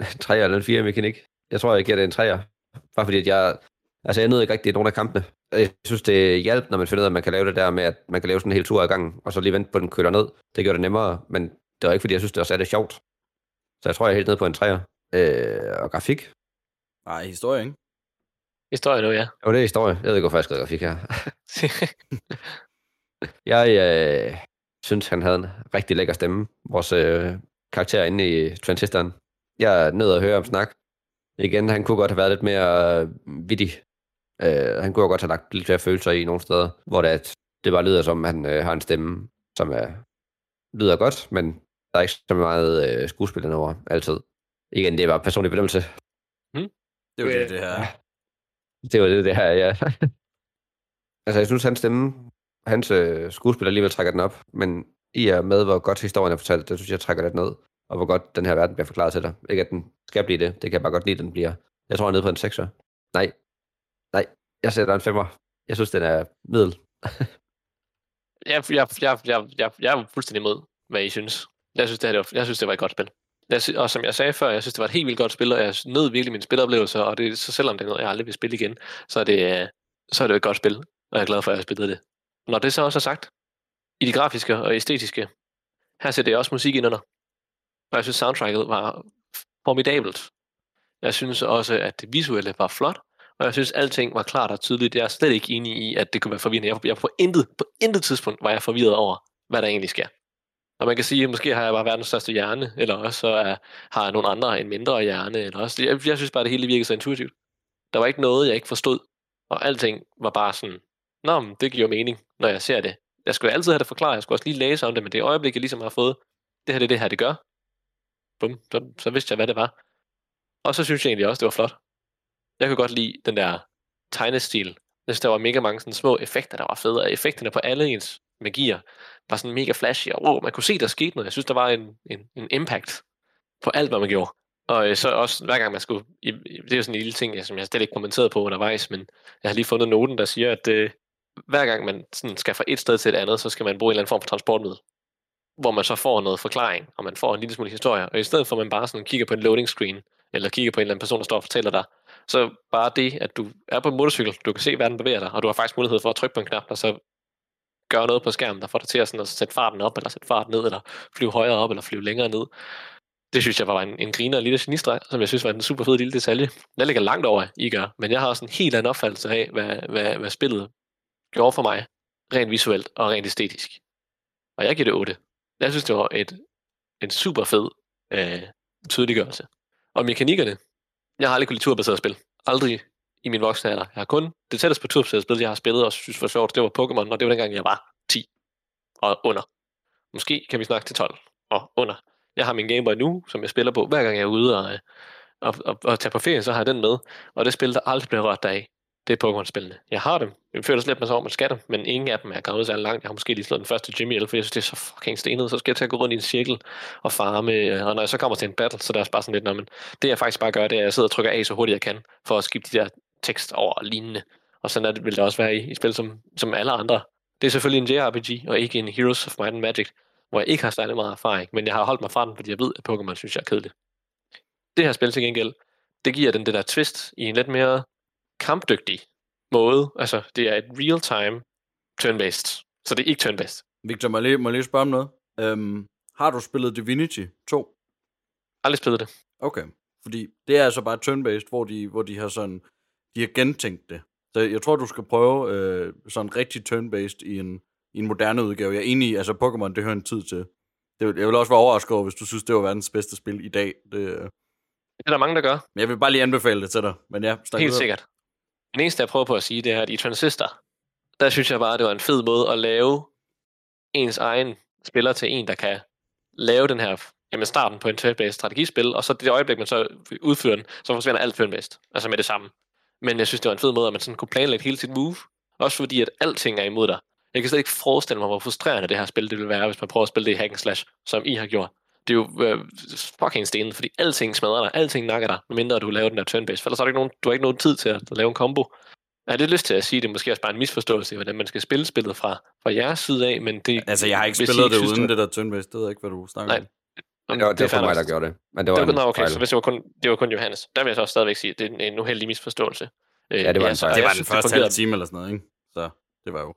[LAUGHS] 3 eller en 4 mekanik. Jeg tror, jeg giver det en 3'er. Bare fordi, at jeg... Altså, jeg nød ikke rigtig nogen af kampene. Jeg synes, det hjalp, når man finder ud af, at man kan lave det der med, at man kan lave sådan en hel tur ad gangen, og så lige vente på, at den køler ned. Det gjorde det nemmere, men det var ikke, fordi jeg synes, det var særlig sjovt. Så jeg tror, jeg er helt nede på en 3'er. Øh, og grafik? Nej, historie, ikke? Historie nu, ja. Jo, det er historie. Jeg ved ikke, hvorfor jeg skrev grafik her. [LAUGHS] [LAUGHS] jeg øh, synes, han havde en rigtig lækker stemme. Vores øh, karakter inde i Transistoren. Jeg er nødt at høre om snak. Igen, han kunne godt have været lidt mere øh, vittig. Øh, han kunne godt have lagt lidt flere følelser i nogle steder, hvor det, at det bare lyder som, at han øh, har en stemme, som er, lyder godt, men der er ikke så meget øh, skuespil over altid. Igen, det er bare personlig bedømmelse. Det er jo det, det her. er. [LAUGHS] Det var det, det her, ja. [LAUGHS] altså, jeg synes, hans stemme, hans øh, skuespil alligevel trækker den op, men i og med, hvor godt historien er fortalt, det synes jeg trækker lidt ned, og hvor godt den her verden bliver forklaret til dig. Ikke at den skal blive det, det kan jeg bare godt lide, at den bliver. Jeg tror, jeg er nede på en 6'er. Nej, nej, jeg sætter en 5'er. Jeg synes, den er middel. [LAUGHS] jeg, jeg, jeg, jeg, jeg, jeg er fuldstændig imod, hvad I synes. Jeg synes, det, her, det var, jeg synes, det var et godt spil. Jeg, og som jeg sagde før, jeg synes, det var et helt vildt godt spil, og jeg nød virkelig min spiloplevelse, og det, så selvom det er noget, jeg aldrig vil spille igen, så er det, øh, så er det et godt spil, og jeg er glad for, at jeg har spillet det. Når det så også er sagt, i de grafiske og æstetiske, her sætter jeg også musik ind under. Og jeg synes, soundtracket var formidabelt. Jeg synes også, at det visuelle var flot, og jeg synes, alting var klart og tydeligt. Jeg er slet ikke enig i, at det kunne være forvirrende. Jeg, jeg på, intet, på intet tidspunkt var jeg forvirret over, hvad der egentlig sker. Og man kan sige, at måske har jeg bare verdens største hjerne, eller også så er, har jeg nogle andre en mindre hjerne. Eller også, jeg, jeg synes bare, at det hele virkede så intuitivt. Der var ikke noget, jeg ikke forstod. Og alting var bare sådan, Nå, men det giver mening, når jeg ser det. Jeg skulle altid have det forklaret, jeg skulle også lige læse om det, men det øjeblik, jeg ligesom har fået, det her det er det her, det gør. Bum, så, så vidste jeg, hvad det var. Og så synes jeg egentlig også, det var flot. Jeg kunne godt lide den der tegnestil. Jeg synes, der var mega mange sådan små effekter, der var fede. Og effekterne på alle ens magier var sådan mega flashy, og wow, man kunne se, der skete noget. Jeg synes, der var en, en, en impact på alt, hvad man gjorde. Og øh, så også hver gang man skulle, i- det er jo sådan en lille ting, som jeg slet ikke kommenterede på undervejs, men jeg har lige fundet noten, der siger, at øh, hver gang man sådan skal fra et sted til et andet, så skal man bruge en eller anden form for transportmiddel. Hvor man så får noget forklaring, og man får en lille smule historie. Og i stedet for, at man bare sådan kigger på en loading screen, eller kigger på en eller anden person, der står og fortæller dig, så bare det, at du er på en motorcykel, du kan se, verden bevæger dig, og du har faktisk mulighed for at trykke på en knap, og så gøre noget på skærmen, der får dig til at, sådan at sætte farten op, eller sætte farten ned, eller flyve højere op, eller flyve længere ned. Det synes jeg var en, en griner lille genistreg, som jeg synes var en super fed lille detalje. Den ligger langt over, I gør, men jeg har også en helt anden opfattelse af, hvad, hvad, hvad spillet gjorde for mig, rent visuelt og rent æstetisk. Og jeg giver det 8. Jeg synes, det var et, en super fed øh, tydeliggørelse. Og mekanikkerne, jeg har aldrig kunnet lide turbaseret spil. Aldrig i min voksne alder. Jeg har kun det tætteste på turbaseret spil, jeg har spillet og synes var sjovt, det var Pokémon, og det var dengang, jeg var 10 og under. Måske kan vi snakke til 12 og under. Jeg har min Game Boy nu, som jeg spiller på, hver gang jeg er ude og, øh, og, og, og tager på ferie, så har jeg den med. Og det spil, der aldrig bliver rørt deraf, det er Pokémon-spillene. Jeg har dem. Jeg føler slet, man så om, man skal dem, men ingen af dem er kommet så langt. Jeg har måske lige slået den første Jimmy el, for jeg synes, det er så fucking stenet. Så skal jeg til at gå rundt i en cirkel og farme, øh, og når jeg så kommer til en battle, så der er bare sådan lidt, når det jeg faktisk bare gør, det er, at jeg sidder og trykker af så hurtigt jeg kan, for at skifte de der tekst over og lignende. Og sådan er det, vil det også være i, i spil som, som alle andre. Det er selvfølgelig en JRPG, og ikke en Heroes of Might and Magic, hvor jeg ikke har særlig meget erfaring, men jeg har holdt mig fra den, fordi jeg ved, at Pokémon synes, jeg er kedeligt. Det her spil til gengæld, det giver den det der twist i en lidt mere kampdygtig måde. Altså, det er et real-time turn-based, så det er ikke turn-based. Victor, må jeg lige, må jeg lige spørge om noget? Øhm, har du spillet Divinity 2? Aldrig spillet det. Okay, fordi det er altså bare turn-based, hvor de, hvor de har sådan, de har gentænkt det. Så jeg tror, du skal prøve øh, sådan rigtig turn-based i en, i en moderne udgave. Jeg er enig i, altså Pokémon, det hører en tid til. Det, jeg vil også være overrasket over, hvis du synes, det var verdens bedste spil i dag. Det, øh, Det er der mange, der gør. men jeg vil bare lige anbefale det til dig. Men ja, Helt videre. sikkert. Den eneste, jeg prøver på at sige, det er, at i Transistor, der synes jeg bare, det var en fed måde at lave ens egen spiller til en, der kan lave den her, jamen starten på en turn-based strategispil, og så det øjeblik, man så udfører den, så forsvinder alt turn-based, altså med det samme. Men jeg synes, det var en fed måde, at man sådan kunne planlægge hele sit move, også fordi, at alting er imod dig. Jeg kan slet ikke forestille mig, hvor frustrerende det her spil det vil være, hvis man prøver at spille det i hack and slash, som I har gjort. Det er jo øh, fucking stenet, fordi alting smadrer dig, alting nakker dig, medmindre du laver den der turn-based, for ellers har du ikke nogen, du har ikke nogen tid til at lave en combo. Jeg har lidt lyst til at sige, at det er måske også bare en misforståelse i, hvordan man skal spille spillet fra, fra jeres side af, men det... Altså, jeg har ikke hvis I spillet det uden det der turn-based. Det ved jeg ikke, hvad du snakker Nej. om. om- Det var, det var for mig, der gjorde det. Men det var, Det var, en okay, fejl. så hvis det var kun, det var kun Johannes, der vil jeg så også stadigvæk sige, at det er en, en uheldig misforståelse. Øh, Ja, det var en så fejl. Det var den synes, første halve time eller sådan noget, ikke? Så det var jo...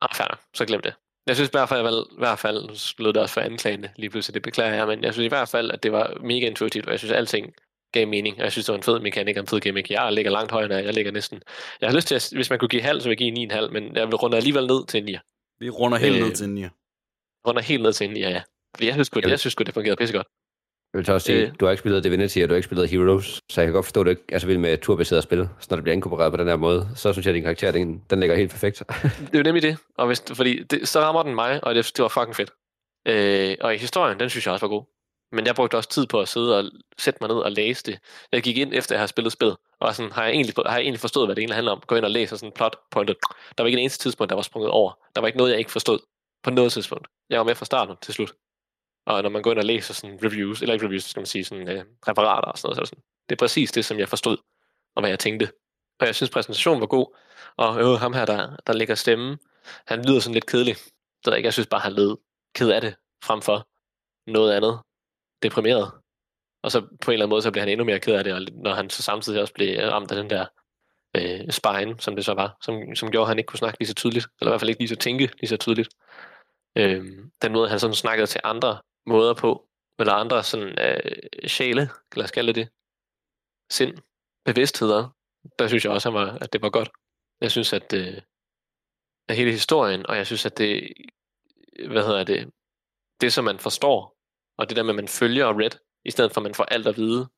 Ah, fair nok. Så glem det. Jeg synes i hvert fald, i hvert fald nu lød det også for anklagende lige pludselig, det beklager jeg, men jeg synes i hvert fald, at det var mega intuitivt, og jeg synes, at alting gav mening, og jeg synes, det var en fed mekanik og en fed gimmick. Jeg ligger langt højere, end jeg ligger næsten... Jeg har lyst til, at hvis man kunne give halv, så vil jeg give 9,5, men jeg vil runde alligevel ned til en 9. Vi runder helt Øh, ned til en 9. Runder helt ned til en 9, ja. Fordi jeg synes, Jamen. jeg synes det fungerede pissegodt. Jeg vil så også sige, Øh. du har ikke spillet Divinity, og du har ikke spillet Heroes, så jeg kan godt forstå, at du ikke er så vild med turbaseret spil. Så når det bliver inkorporeret på den her måde, så synes jeg, at din karakter, den, den ligger helt perfekt. Det er jo nemlig det, og hvis, fordi det, så rammer den mig, og det, det var fucking fedt. Øh, og i historien, den synes jeg også var god. Men jeg brugte også tid på at sidde og sætte mig ned og læse det. Jeg gik ind efter, at jeg havde spillet spillet, og sådan, har, jeg egentlig, har jeg egentlig forstået, hvad det egentlig handler om. Gå ind og læse sådan plot pointet. Der var ikke en eneste tidspunkt, der var sprunget over. Der var ikke noget, jeg ikke forstod på noget tidspunkt. Jeg var med fra starten til slut. Og når man går ind og læser sådan reviews, eller ikke reviews, skal man sige, sådan øh, referater og sådan noget, så er det sådan, det er præcis det, som jeg forstod, og hvad jeg tænkte. Og jeg synes, præsentationen var god, og øh, ham her, der, der ligger stemme, han lyder sådan lidt kedelig. Så ikke, jeg synes bare, han lød ked af det, frem for noget andet deprimeret. Og så på en eller anden måde, så bliver han endnu mere ked af det, og når han så samtidig også blev ramt af den der øh, spine, som det så var, som, som gjorde, at han ikke kunne snakke lige så tydeligt, eller i hvert fald ikke lige så tænke lige så tydeligt. Øh, den måde, han sådan snakkede til andre måder på, eller andre sådan øh, sjæle, lad os kalde det, sind, bevidstheder, der synes jeg også, han var, at det var godt. Jeg synes, at, øh, at hele historien, og jeg synes, at det, hvad hedder det, det som man forstår, og det der med, at man følger Red, i stedet for at man får alt at vide,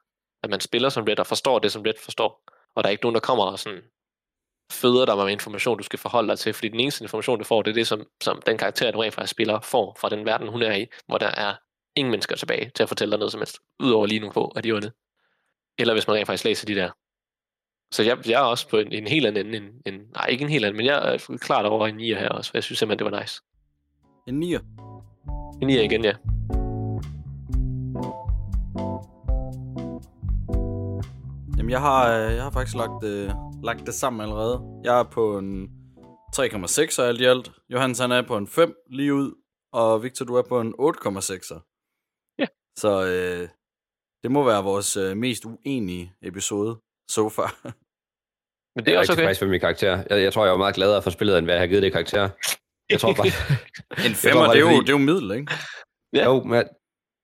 at man spiller som Red og forstår det, som Red forstår, og der er ikke nogen, der kommer og sådan føder dig med information, du skal forholde dig til, fordi den eneste information, du får, det er det, som, som den karakter, du rent faktisk spiller, får fra den verden, hun er i, hvor der er ingen mennesker tilbage til at fortælle dig noget som helst, udover lige nogle få af de onde. Eller hvis man rent faktisk læser de der. Så jeg, jeg er også på en, en helt anden end, end, nej ikke en helt anden, men jeg er klart over en 9 her også, for jeg synes simpelthen, det var nice. En 9'er. En 9 igen, ja. Jamen, jeg har, øh, jeg har faktisk lagt, øh, lagt det sammen allerede. Jeg er på en 3,6 alt i alt. Johannes han er på en 5 lige ud, og Victor, du er på en 8,6. Ja. Så øh, det må være vores øh, mest uenige episode so far. [LAUGHS] Men det Jeg er er også okay. tilfreds med min karakter. Jeg, jeg tror, jeg var meget gladere for spillet, end hvad jeg har givet det karakter. Jeg tror bare... [LAUGHS] En tror femmer, bare, det, er det er jo, fordi- det er jo middel, ikke? Ja. Jo, men jeg,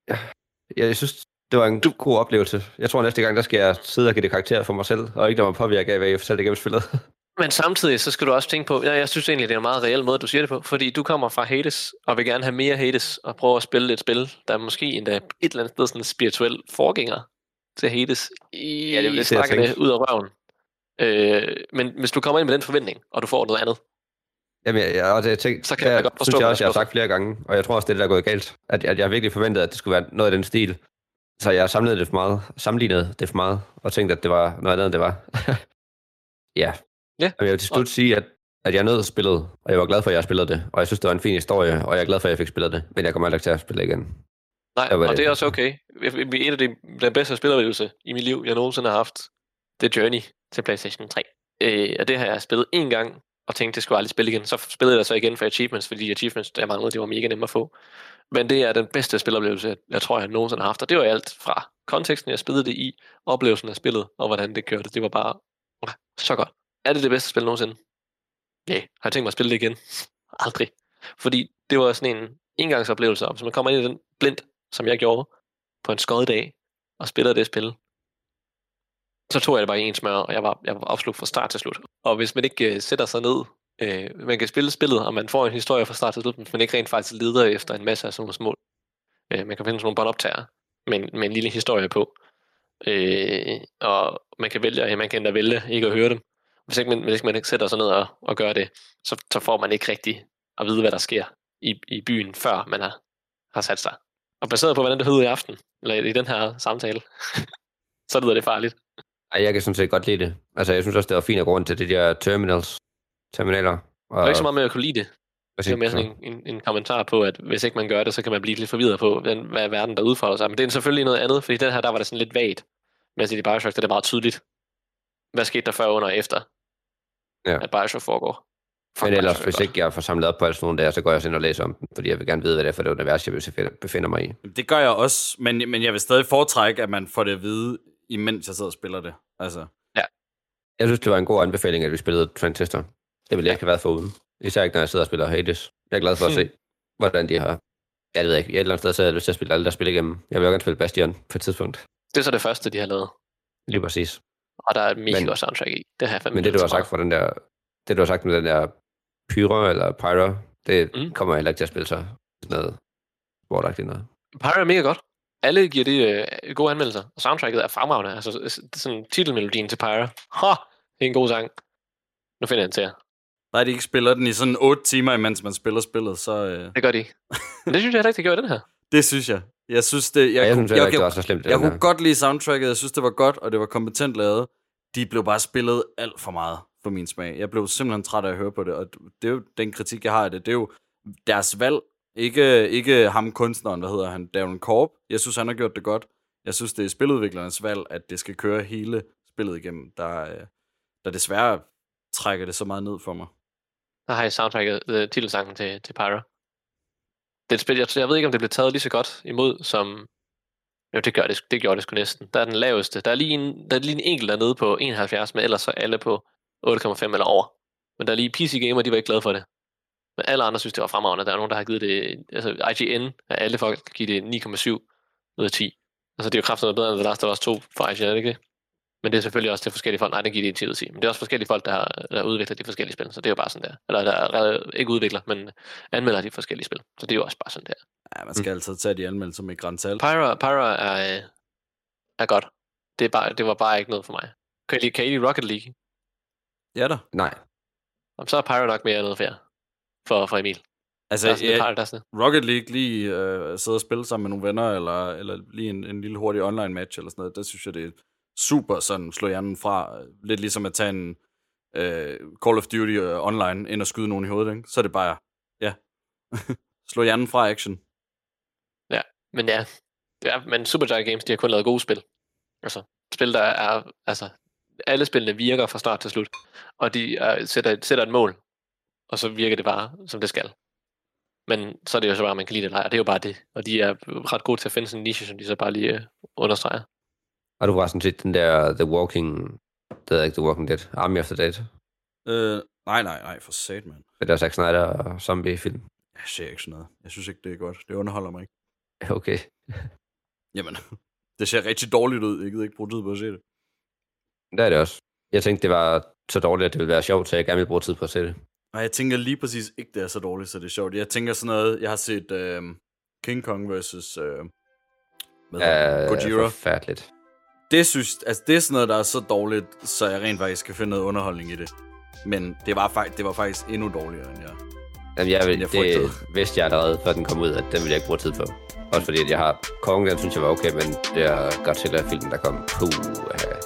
jeg, jeg synes, det var en du... god oplevelse. Jeg tror, næste gang, der skal jeg sidde og give det karakter for mig selv, og ikke lade mig påvirke af, hvad jeg fortalte igennem spillet. [LAUGHS] Men samtidig, så skal du også tænke på, ja, jeg synes egentlig, det er en meget reel måde, du siger det på, fordi du kommer fra Hades, og vil gerne have mere Hades, og prøve at spille et spil, der er måske endda et eller andet sted sådan en spirituel forgænger til Hades. I, Ja, det er lidt det, jeg det ud af røven. Øh, men hvis du kommer ind med den forventning, og du får noget andet, Jamen, jeg, jeg, og det, jeg tænkte, Så kan jeg godt forstå, synes jeg også, jeg har sagt flere gange, og jeg tror også, det er det, der er gået galt, at, at jeg virkelig forventede, at det skulle være noget af den stil. Så jeg samlede det for meget, sammenlignede det for meget, og tænkte, at det var noget andet, end det var. [LAUGHS] ja. Ja. Og jeg vil til slut sige, at, at jeg nød spillet, og jeg var glad for, at jeg spillede det, og jeg synes, det var en fin historie, og jeg er glad for, at jeg fik spillet det, men jeg kommer aldrig til at spille igen. Nej, og det. det er også okay. En af de den bedste spiloplevelse i mit liv, jeg nogensinde har haft, det er Journey til PlayStation 3. Øh, og det har jeg spillet en gang, og tænkte, det skulle jeg aldrig spille igen. Så spillede jeg så igen for Achievements, fordi Achievements, der manglede, det var mega nemme at få. Men det er den bedste spiloplevelse, jeg, tror, jeg nogensinde har haft. Og det var alt fra konteksten, jeg spillede det i, oplevelsen af spillet, og hvordan det kørte. Det var bare okay, så godt. Er det det bedste spil nogensinde? Nej. Har jeg tænkt mig at spille det igen? [LAUGHS] Aldrig. Fordi det var sådan en engangsoplevelse, om man kommer ind i den blind, som jeg gjorde, på en skød dag, og spiller det spil, så tog jeg det bare i en smør, og jeg var, jeg var opslugt fra start til slut. Og hvis man ikke øh, sætter sig ned, øh, man kan spille spillet, og man får en historie fra start til slut, hvis man ikke rent faktisk leder efter en masse af sådan nogle små, øh, man kan finde sådan nogle båndoptager, med, en- med en lille historie på. Øh, og man kan vælge, man kan endda vælge ikke at høre dem. Hvis ikke man, hvis ikke man ikke sætter sig ned og, og gør det, så, så får man ikke rigtig at vide, hvad der sker i, i byen, før man har, har sat sig. Og baseret på, hvordan det lyder i aften, eller i den her samtale, [LAUGHS] så lyder det farligt. Ej, jeg kan sådan set godt lide det. Altså, jeg synes også, det var fint at gå rundt til det der terminals, terminaler. Og, Det var ikke så meget med at kunne lide det. Det er mere sådan en, en, en kommentar på, at hvis ikke man gør det, så kan man blive lidt forvirret på, hvordan, hvad er verden, der udfolder sig. Men det er selvfølgelig noget andet, fordi den her, der var det sådan lidt vagt. Mens i Bioshock, der er det meget tydeligt. Hvad skete der før, under og efter, Ja. at Bioshock foregår? Men ellers, Bioshock er hvis ikke jeg får samlet op på alle sådan nogle der, så går jeg også ind og læser om den, fordi jeg vil gerne vide, hvad det er for det univers, jeg befinder- mig i. Det gør jeg også, men, men jeg vil stadig foretrække, at man får det at vide, imens jeg sidder og spiller det. Altså, Jeg synes, det var en god anbefaling, at vi spillede Transistor. Det ville jeg ikke have været foruden. Især ikke, når jeg sidder og spiller Hades. Jeg er glad for at se, hvordan de har... Jeg ved ikke, et eller andet sted, så har jeg lyst til at spille alle der spil igennem. Jeg vil jo gerne spille Bastion på et tidspunkt. Det er så det første, de har lavet. Lige præcis. Og der er et mega godt soundtrack i. Det har jeg fandme Men det, du har sagt for den der... Det, du har sagt med den der Pyro eller Pyro, det Mm. mm. kommer jeg heller ikke til at spille så sådan noget sportagtigt noget. Pyro er mega godt. Alle giver det øh, gode anmeldelser, og soundtracket er fremragende. Altså, sådan titelmelodien til Pyro. Ha! Det er en god sang. Nu finder jeg den til jer. Nej, de ikke spiller den i sådan 8 timer, imens man spiller spillet, så øh, Det gør de. Men det synes jeg heller ikke, det i den her. [LAUGHS] det synes jeg. Jeg synes, det, jeg, Jeg, jeg kunne- synes jeg, ikke, det var jeg, så slemt. jeg kunne godt lide soundtracket, jeg synes, det var godt, og det var kompetent lavet. De blev bare spillet alt for meget for min smag. Jeg blev simpelthen træt af at høre på det, og det er jo den kritik, jeg har af det. Det er jo deres valg, ikke, ikke ham kunstneren, hvad hedder han, Darren Korb. Jeg synes, han har gjort det godt. Jeg synes, det er spiludviklernes valg, at det skal køre hele spillet igennem, der, øh, der desværre trækker det så meget ned for mig. Der har jeg soundtracket, uh, titelsangen til, til Pyro. Det er et spil, jeg, jeg ved ikke, om det blev taget lige så godt imod, som... Jo, det, gør det, det gjorde det sgu næsten. Der er den laveste. Der er lige en, der er lige en enkelt dernede på 71, men ellers så alle på 8,5 eller over. Men der er lige PC Gamer, de var ikke glade for det. Men alle andre synes, det var fremragende. Der er nogen, der har givet det... Altså, IGN af alle folk giver det 9,7 ud af 10. Altså, det er jo kraftigt noget bedre end The Last of Us 2 for IGN, ikke det? Men det er selvfølgelig også til forskellige folk. Nej, den giver de 10 ud af 10. Men det er også forskellige folk, der, har, der udvikler de forskellige spil. Så det er jo bare sådan der. Eller der er ikke udvikler, men anmelder de forskellige spil. Så det er jo også bare sådan der. Ja, man skal mm. altid tage de anmeldelser med græns salt. Pyra, Pyra er, øh, er godt. Det, er bare, det var bare ikke noget for mig. Kan I, lide- kan I lide Rocket League? Ja da. Nej. Jamen, så er Pyra nok mere noget fair for, for Emil. Altså, Der er sådan ja, Pyra, der er sådan, Rocket League lige øh, sidde og spille sammen med nogle venner, eller, eller lige en, en lille hurtig online match, eller sådan noget, der synes jeg, det er super sådan, slå hjernen fra. Lidt ligesom at tage en øh, Call of Duty øh, online, ind og skyde nogen i hovedet, ikke? Så er det bare, ja, [LAUGHS] slå hjernen fra action. Ja, Men ja, ja men Supergiant Games, de har kun lavet gode spil. Altså, spil, der er, altså, alle spillene virker fra start til slut. Og de er, sætter, sætter et mål. og så virker det bare, som det skal. Men så er det jo så bare, at man kan lide det eller ej, og det er jo bare det. Og de er ret gode til at finde sådan en niche, som de så bare lige øh, understreger. Har du forresten set den der The Walking... Det er ikke The Walking Dead. Army of the Dead. Øh, nej, nej, nej, for sat, mand. Det der Zack Snyder zombie-film. Jeg ser ikke sådan noget. Jeg synes ikke, det er godt. Det underholder mig ikke. [LAUGHS] Okay. Jamen, [LAUGHS] det ser rigtig dårligt ud. Jeg gider ikke bruge tid på at se det. Det er det også. Jeg tænkte, det var så dårligt, at det ville være sjovt, så jeg gerne vil bruge tid på at se det. Nej, jeg tænker lige præcis ikke, det er så dårligt, så det er sjovt. Jeg tænker sådan noget, jeg har set øh, King Kong versus øh, hedder Uh, det? Gojira. Forfærdeligt. Det synes, altså det er sådan noget, der er så dårligt, så jeg rent faktisk kan finde noget underholdning i det. Men det var, fakt, det var faktisk endnu dårligere, end jeg. Jamen, jeg, vil, Jeg det frygtede. vidste jeg allerede, før den kom ud, at den ville jeg ikke bruge tid på. Også fordi, at jeg har Kong, den synes jeg var okay, men det er Godzilla-filmen, der kom. Puh, uh,